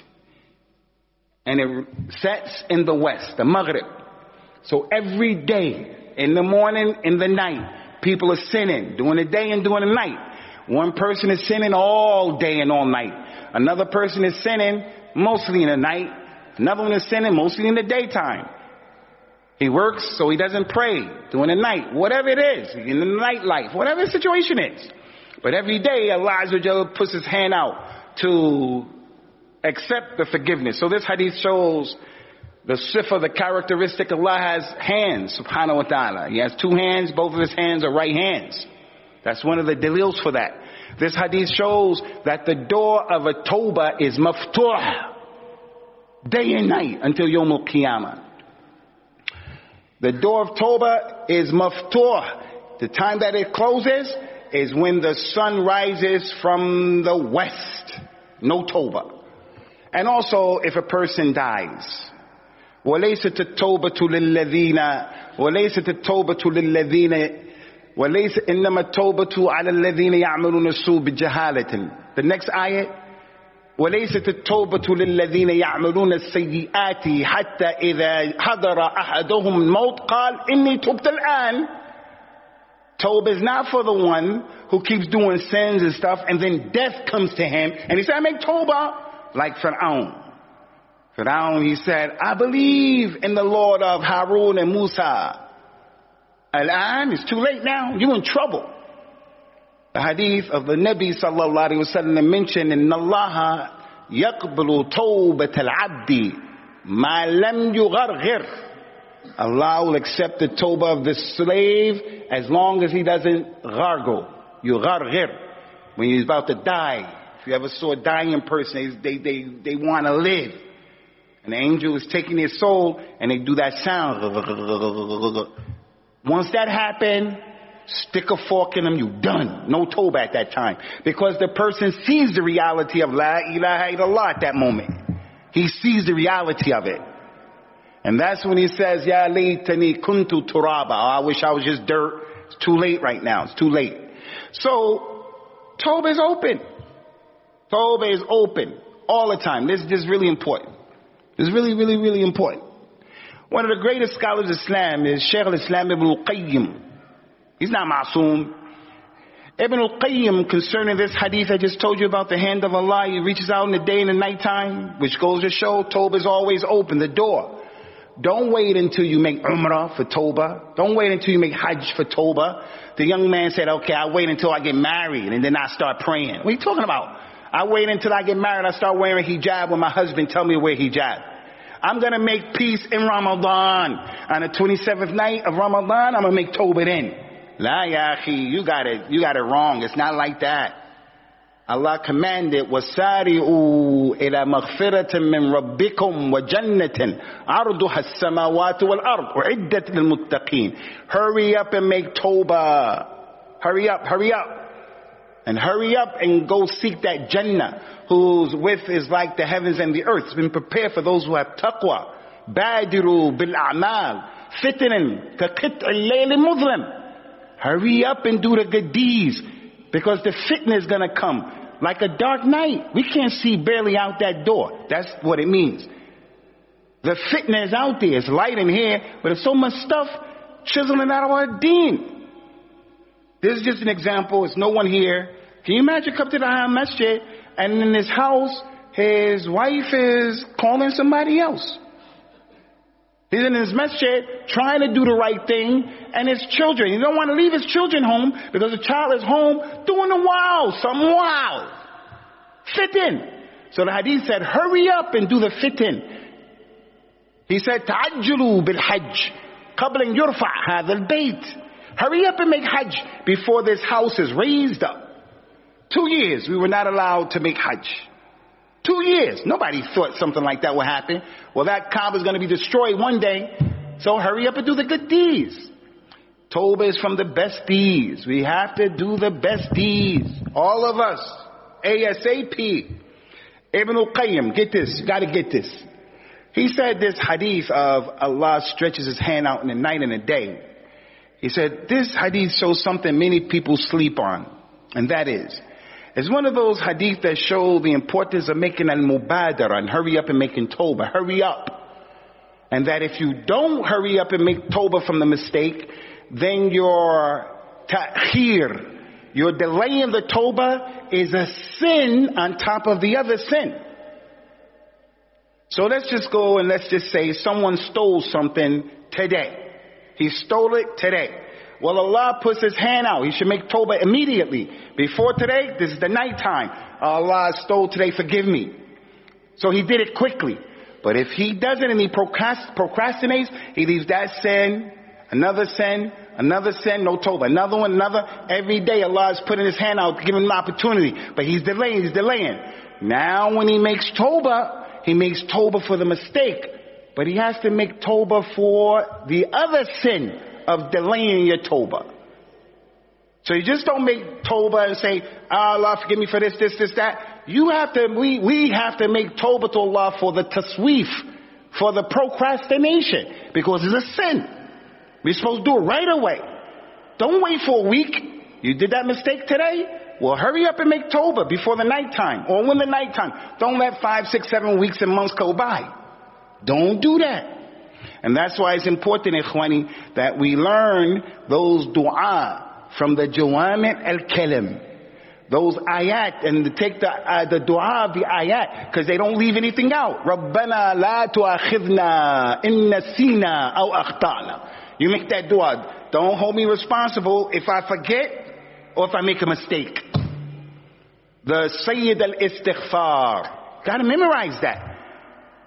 and it sets in the west, the Maghrib. So every day, in the morning, in the night, people are sinning, during the day and during the night. One person is sinning all day and all night. Another person is sinning mostly in the night. Another one is sinning mostly in the daytime. He works so he doesn't pray during the night. Whatever it is, in the nightlife, whatever the situation is. But every day Allah puts his hand out to accept the forgiveness. So this hadith shows the sifa, the characteristic Allah has hands, subhanahu wa ta'ala. He has two hands, both of his hands are right hands. That's one of the delils for that. This hadith shows that the door of a tawbah is maftuh day and night until Yom al-Qiyamah. The door of Tawbah is maftuh. The time that it closes is when the sun rises from the west. No Tawbah. And also if a person dies. وليست التوبة للذين وليست التوبة للذين وليس إنما التوبة على الذين يعملون السوء بجهالة. The next ayah وليست التوبة للذين يعملون السيئات حتى إذا حضر أحدهم الموت قال إني تبت الآن Toba is not for the one who keeps doing sins and stuff and then death comes to him and he said, I make Toba like Fir'aun. Fir'aun, he said, I believe in the Lord of Harun and Musa. Al-an, it's too late now. You're in trouble. The hadith of the Nabi sallallahu alayhi wa sallam mentioned in Allah يقبل توبة العبد ما لم يغرغر Allah will accept the tawbah of the slave as long as he doesn't gargle. You gargir. When he's about to die. If you ever saw a dying person, they, they, they want to live. And the angel is taking their soul and they do that sound. Once that happened, stick a fork in them, you done. No tawbah at that time. Because the person sees the reality of La ilaha illallah at that moment. He sees the reality of it. And that's when he says, Ya laytani kuntu turaba. Oh, I wish I was just dirt. It's too late right now. It's too late. So, Tawbah is open. Tawbah is open all the time. This, this is really important. This is really, really, really important. One of the greatest scholars of Islam is Shaykh al-Islam Ibn al-Qayyim. He's not masoom. Ibn al-Qayyim concerning this hadith I just told you about the hand of Allah, he reaches out in the day and the night time, which goes to show Toba is always open, the door. Don't wait until you make Umrah for Toba. Don't wait until you make Hajj for Toba. The young man said, okay, I wait until I get married and then I start praying. What are you talking about? I wait until I get married. I start wearing hijab when my husband tell me to wear hijab. I'm gonna make peace in Ramadan. On the 27th night of Ramadan, I'm gonna make Toba then. La ya you got it, you got it wrong. It's not like that. Allah commanded, وَسَارِعُوا إِلَى مَغْفِرَةٍ مِّن رَبِّكُمْ وَجَنَّةٍ عَرْضُهَا السَّمَاوَاتُ وَالْأَرْضُ وَعِدَّةٍ لِلْمُتَّقِينَ Hurry up and make tawbah. Hurry up, hurry up. And hurry up and go seek that Jannah whose width is like the heavens and the earth. It's been prepared for those who have taqwa. Badiru bil a'mal. Fitnan ka muslim. Hurry up and do the good deeds because the fitna is going to come like a dark night. We can't see barely out that door. That's what it means. The fitna is out there. It's light in here, but it's so much stuff chiseling out of our deen. This is just an example. There's no one here. Can you imagine come to the Haram Masjid and in his house, his wife is calling somebody else. He's in his masjid trying to do the right thing and his children. He don't want to leave his children home because the child is home doing the wild, some wild. Fit in. So the hadith said, hurry up and do the fit in. He said, تعجلوا بالحج قبل أن يرفع هذا البيت. Hurry up and make hajj before this house is raised up. Two years we were not allowed to make hajj. Two years. Nobody thought something like that would happen. Well, that Kaaba is going to be destroyed one day. So hurry up and do the good deeds. Toba is from the best deeds. We have to do the best deeds. All of us. ASAP. Ibn al-Qayyim, get this. You gotta get this. He said this hadith of Allah stretches his hand out in the night and the day. He said this hadith shows something many people sleep on. And that is, it's one of those hadith that show the importance of making al-mubadara and hurry up and making tawbah. Hurry up. And that if you don't hurry up and make tawbah from the mistake, then your ta'khir, your delay in the tawbah is a sin on top of the other sin. So let's just go and let's just say someone stole something today. He stole it today. Well, Allah puts his hand out. He should make Toba immediately. Before today, this is the night time. Allah stole today, forgive me. So he did it quickly. But if he doesn't and he procrastinates, he leaves that sin, another sin, another sin, no Toba, another one, another. Every day Allah is putting his hand out, giving him an opportunity. But he's delaying, he's delaying. Now when he makes Toba, he makes Toba for the mistake. But he has to make Tawbah for the other sin of delaying your Tawbah. So you just don't make Tawbah and say, ah, Allah forgive me for this, this, this, that. You have to, we, we have to make Tawbah to Allah for the tasweef, for the procrastination, because it's a sin. We're supposed to do it right away. Don't wait for a week. You did that mistake today? Well, hurry up and make Tawbah before the nighttime or when the nighttime. Don't let five, six, seven weeks and months go by. Don't do that. And that's why it's important, ikhwani, that we learn those dua from the Jawami al-Kalim. Those ayat and take the, uh, the dua of the ayat because they don't leave anything out. رَبَّنَا لَا تُعَخِذْنَا إِن نَسِينَا أَوْ أَخْطَأْنَا You make that dua. Don't hold me responsible if I forget or if I make a mistake. The Sayyid al-Istighfar. Gotta memorize that.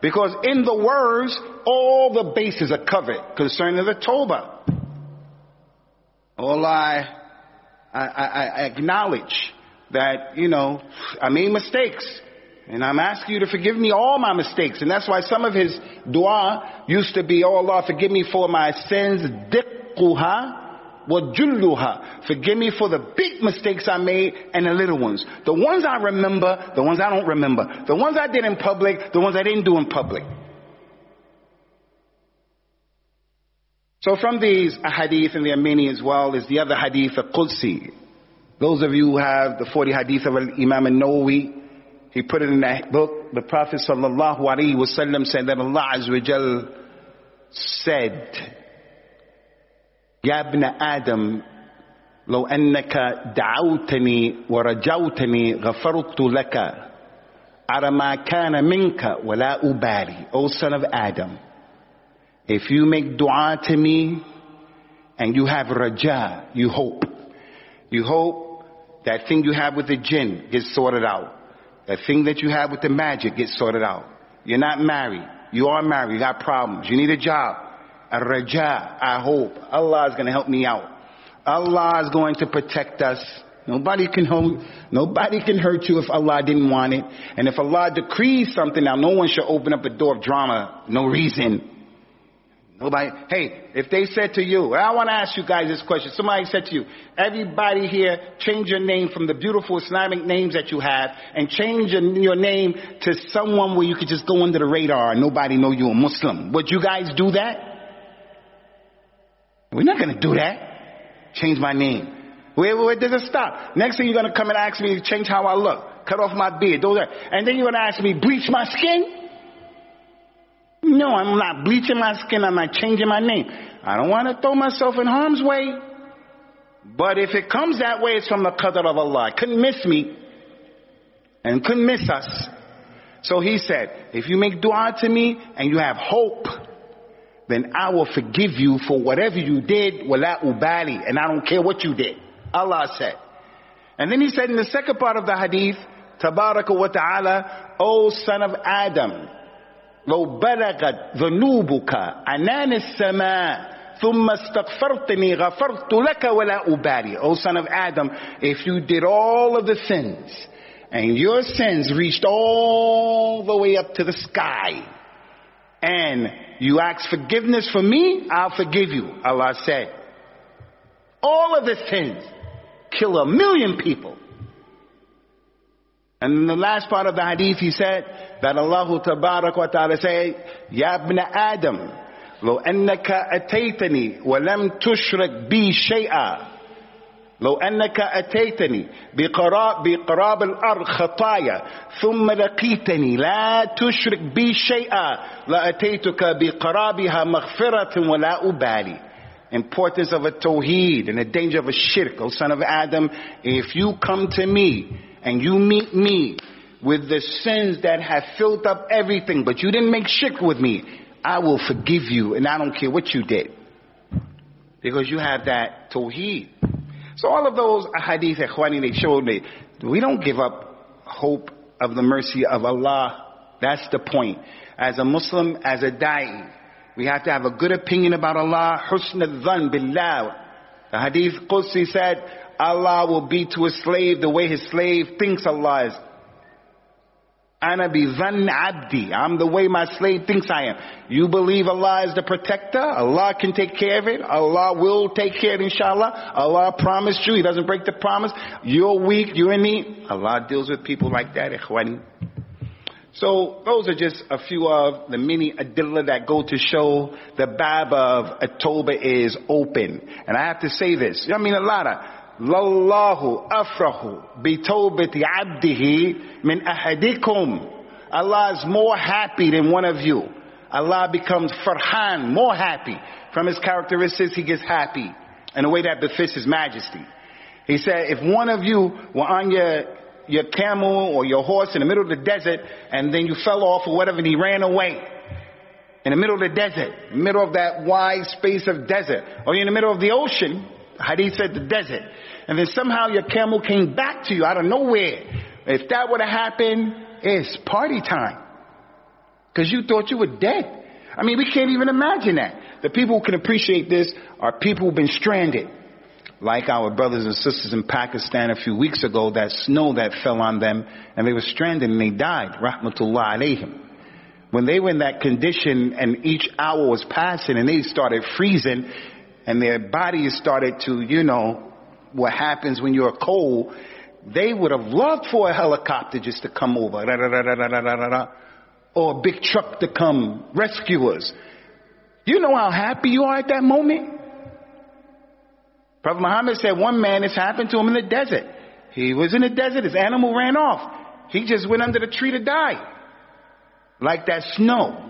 Because in the words, all the bases are covered concerning the Tawbah. All I, I, I, acknowledge that, you know, I made mistakes. And I'm asking you to forgive me all my mistakes. And that's why some of his dua used to be, Oh Allah, forgive me for my sins, diqquha julluha. Forgive me for the big mistakes I made and the little ones. The ones I remember, the ones I don't remember. The ones I did in public, the ones I didn't do in public. So from these hadith and the Amini as well is the other hadith, the Qudsi. Those of you who have the 40 hadith of Imam al-Nawawi, he put it in that book. The Prophet sallallahu alaihi wasallam said that Allah Azza wa said, يا ابن آدم لو أنك دعوتني ورجوتني غفرت لك على ما كان منك ولا أبالي O son of Adam if you make dua to me and you have raja you hope you hope that thing you have with the jinn gets sorted out that thing that you have with the magic gets sorted out you're not married you are married you got problems you need a job Raja, I hope. Allah is going to help me out. Allah is going to protect us. Nobody can hold, nobody can hurt you if Allah didn't want it. And if Allah decrees something, now no one should open up a door of drama, no reason. Nobody, hey, if they said to you, I want to ask you guys this question. Somebody said to you, everybody here, change your name from the beautiful Islamic names that you have and change your, your name to someone where you could just go under the radar and nobody know you're a Muslim. Would you guys do that? We're not going to do that. Change my name. Where, where does it stop? Next thing you're going to come and ask me to change how I look, cut off my beard, those are, and then you're going to ask me bleach my skin. No, I'm not bleaching my skin. I'm not changing my name. I don't want to throw myself in harm's way. But if it comes that way, it's from the qadr of Allah. It couldn't miss me. And couldn't miss us. So he said, if you make dua to me and you have hope, then I will forgive you for whatever you did, wala ubali, and I don't care what you did. Allah said. And then he said in the second part of the hadith, Tabaraka wa ta'ala, O son of Adam, لو بلغت ذنوبك عنان السماء ثم استغفرتني غفرت لك ولا أبالي O son of Adam, if you did all of the sins, and your sins reached all the way up to the sky, and you ask forgiveness for me, I'll forgive you, Allah said. All of the sins kill a million people. And in the last part of the hadith, he said that Allah Tabarak wa Ta'ala say, Ya ibn Adam, لو أنك أتيتني ولم تشرك بي شيئا لو أنك أتيتني بقراب, بقراب الأرض خطايا ثم لقيتني لا تشرك بي شيئا لأتيتك بقرابها مغفرة ولا أبالي Importance of a tawheed and the danger of a shirk. O son of Adam, if you come to me and you meet me with the sins that have filled up everything, but you didn't make shirk with me, I will forgive you and I don't care what you did. Because you have that tawheed. So all of those hadith, ikhwani, they showed me we don't give up hope of the mercy of Allah. That's the point. As a Muslim, as a da'i, we have to have a good opinion about Allah. Husn al-dhan billah. The hadith Qudsi said, Allah will be to a slave the way his slave thinks Allah is. Ana bi abdi. I'm the way my slave thinks I am. You believe Allah is the protector? Allah can take care of it. Allah will take care of it, inshallah. Allah promised you. He doesn't break the promise. You're weak. You're in need. Allah deals with people like that, ikhwani. So those are just a few of the many adillah that go to show the bab of At-Tawbah is open. And I have to say this. I mean a lot of Lallahu afrahu bitawbati abdihi min ahadikum. Allah is more happy than one of you. Allah becomes farhan, more happy. From his characteristics, he gets happy in a way that befits his majesty. He said, if one of you were on your, your camel or your horse in the middle of the desert and then you fell off or whatever and he ran away in the middle of the desert, middle of that wide space of desert, or in the middle of the ocean, Hadith said the desert, and then somehow your camel came back to you out of nowhere. If that would have happened, it's party time. Cause you thought you were dead. I mean, we can't even imagine that. The people who can appreciate this are people who've been stranded. Like our brothers and sisters in Pakistan a few weeks ago, that snow that fell on them and they were stranded and they died. Rahmatullah alayhim. When they were in that condition and each hour was passing and they started freezing and their bodies started to, you know, what happens when you're cold, they would have loved for a helicopter just to come over. Or a big truck to come rescue us. You know how happy you are at that moment? Prophet Muhammad said one man, this happened to him in the desert. He was in the desert, his animal ran off. He just went under the tree to die. Like that snow.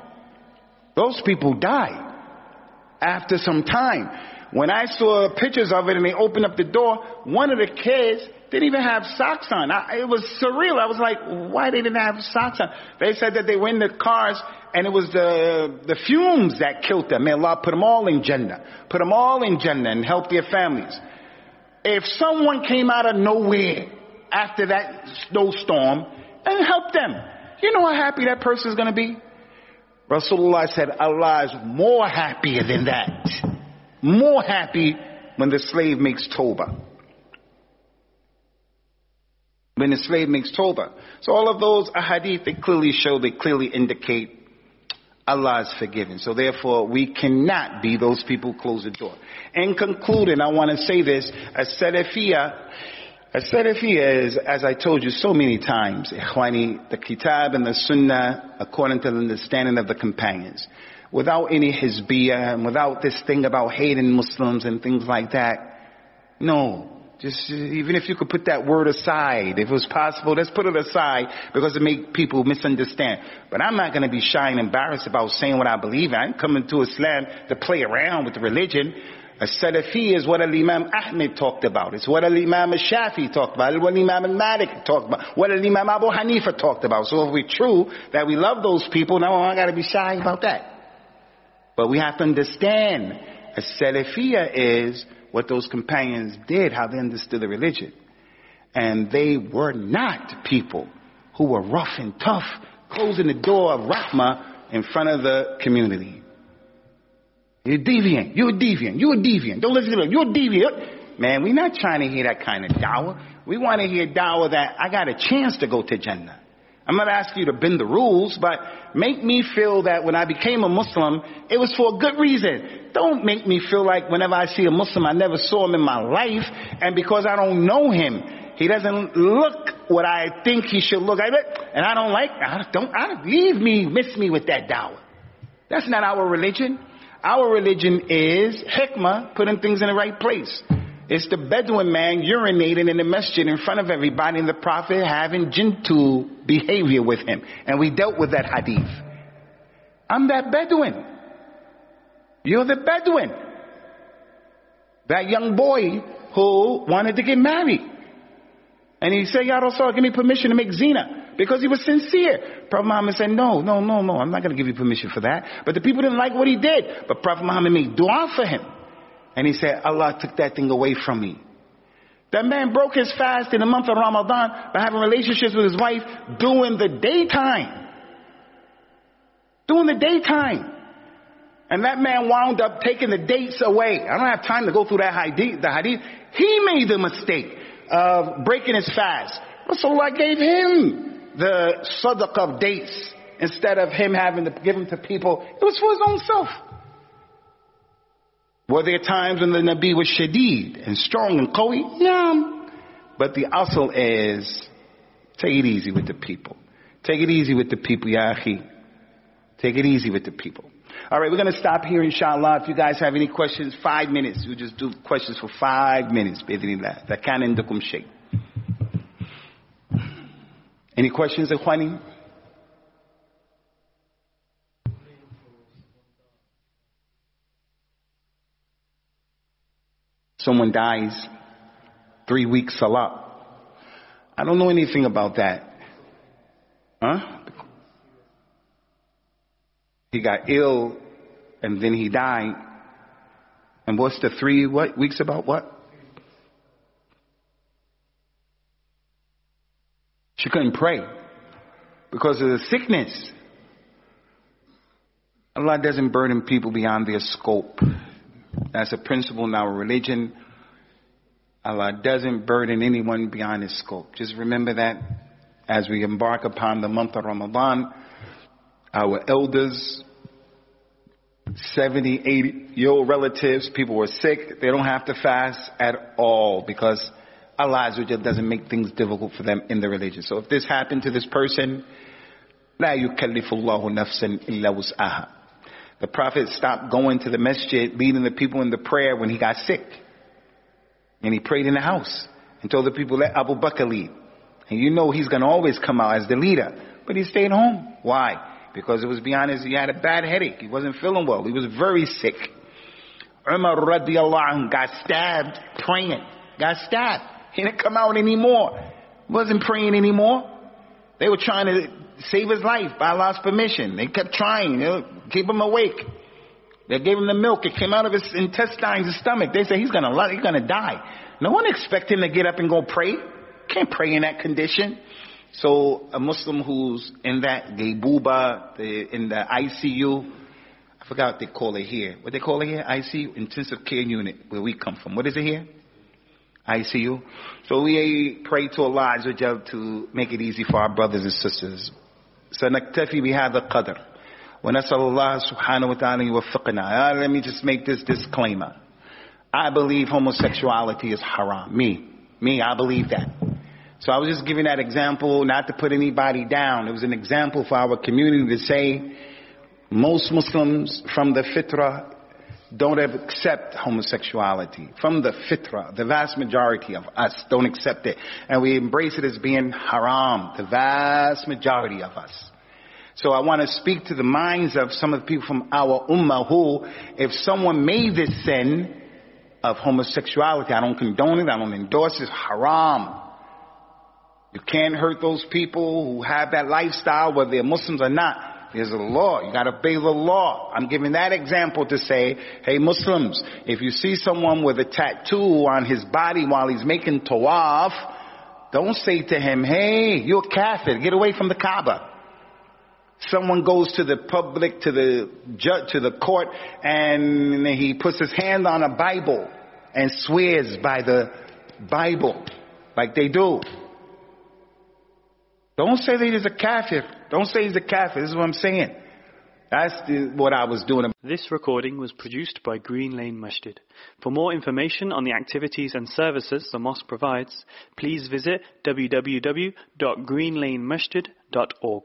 Those people died after some time. When I saw pictures of it and they opened up the door, one of the kids didn't even have socks on. I, it was surreal. I was like, why they didn't have socks on? They said that they were in the cars and it was the, the fumes that killed them. May Allah put them all in Jannah. Put them all in Jannah and help their families. If someone came out of nowhere after that snowstorm and helped them, you know how happy that person is going to be? Rasulullah said, Allah is more happier than that. More happy when the slave makes Toba. When the slave makes Toba. So all of those ahadith, they clearly show, they clearly indicate Allah is forgiving. So therefore, we cannot be those people who close the door. In concluding, I want to say this, a Salafiyah a Salafiyya is, as I told you so many times, Ikhwani, the Kitab and the Sunnah according to the understanding of the companions. Without any Hizbiyah and without this thing about hating Muslims and things like that. No. Just, even if you could put that word aside, if it was possible, let's put it aside because it make people misunderstand. But I'm not going to be shy and embarrassed about saying what I believe. I'm coming to Islam to play around with religion. A Salafi is what Al-Imam Ahmed talked about. It's what Al-Imam Shafi talked about. It's what Imam Al-Malik talked about. What Al-Imam Abu Hanifa talked about. So if we're true that we love those people, now I gotta be shy about that. But we have to understand a Salafiyah is what those companions did, how they understood the religion. And they were not people who were rough and tough, closing the door of Rahmah in front of the community. You're deviant. You're a deviant. You're a deviant. Don't listen to them. You're a deviant. Man, we're not trying to hear that kind of dawah. We want to hear dawah that I got a chance to go to Jannah. I'm not asking you to bend the rules, but make me feel that when I became a Muslim, it was for a good reason. Don't make me feel like whenever I see a Muslim, I never saw him in my life, and because I don't know him, he doesn't look what I think he should look. like, and I don't like. I don't. I leave me, miss me with that dawah. That's not our religion. Our religion is hikmah, putting things in the right place. It's the Bedouin man urinating in the masjid in front of everybody and the Prophet having gentle behavior with him. And we dealt with that hadith. I'm that Bedouin. You're the Bedouin. That young boy who wanted to get married. And he said, Ya Rasul, give me permission to make zina because he was sincere. Prophet Muhammad said, no, no, no, no, I'm not going to give you permission for that. But the people didn't like what he did. But Prophet Muhammad made dua for him. And he said, Allah took that thing away from me. That man broke his fast in the month of Ramadan by having relationships with his wife during the daytime. During the daytime. And that man wound up taking the dates away. I don't have time to go through that hadith. The hadith. He made the mistake of breaking his fast. Rasulullah gave him the sadaqah of dates instead of him having to give them to people. It was for his own self. Were there times when the Nabi was shadid and strong and qawi? Yeah. But the asl is take it easy with the people. Take it easy with the people, ya akhi. Take it easy with the people. All right, we're going to stop here, inshallah. If you guys have any questions, five minutes. We'll just do questions for five minutes. بإذن That can عندكم شيء. Any questions, Ikhwani? Someone dies, three weeks salah. I don't know anything about that. Huh? He got ill and then he died. And what's the three what weeks about what? She couldn't pray because of the sickness. Allah doesn't burden people beyond their scope. That's a principle in our religion. Allah doesn't burden anyone beyond his scope. Just remember that as we embark upon the month of Ramadan, our elders, 70, 80 year old relatives, people who are sick, they don't have to fast at all because Allah doesn't make things difficult for them in the religion. So if this happened to this person, لا يكلف الله نفسا إلا وسعها. The Prophet stopped going to the masjid, leading the people in the prayer when he got sick. And he prayed in the house and told the people, let Abu Bakr lead. And you know he's going to always come out as the leader. But he stayed home. Why? Because it was beyond his, he had a bad headache. He wasn't feeling well. He was very sick. Umar radiallahu anh got stabbed praying. Got stabbed. He didn't come out anymore. Wasn't praying anymore. They were trying to save his life by Allah's permission. They kept trying. They keep him awake. They gave him the milk. It came out of his intestines, his stomach. They said he's gonna he's gonna die. No one expect him to get up and go pray. Can't pray in that condition. So a Muslim who's in that gaybuba, the, in the ICU, I forgot what they call it here. What they call it here? ICU, intensive care unit, where we come from. What is it here? ICU. So we pray to Allah to make it easy for our brothers and sisters. سنكتفي بهذا القدر ونسأل الله سبحانه وتعالى يوفقنا. Let me just make this disclaimer. I believe homosexuality is haram. Me. Me, I believe that. So I was just giving that example, not to put anybody down. It was an example for our community to say most Muslims from the fitrah don't accept homosexuality. From the fitra, the vast majority of us don't accept it. And we embrace it as being haram. The vast majority of us. So I want to speak to the minds of some of the people from our ummah who, if someone made this sin of homosexuality, I don't condone it, I don't endorse it, haram. You can't hurt those people who have that lifestyle, whether they're Muslims or not. There's a law. You gotta obey the law. I'm giving that example to say, hey Muslims, if you see someone with a tattoo on his body while he's making tawaf, don't say to him, hey, you're a kafir, get away from the Kaaba. Someone goes to the public, to the judge, to the court, and he puts his hand on a Bible and swears by the Bible, like they do. Don't say that he's a kafir. Don't say he's a kafir. This is what I'm saying. That's the, what I was doing. This recording was produced by Green Lane Masjid. For more information on the activities and services the mosque provides, please visit www.greenlanemasjid.org.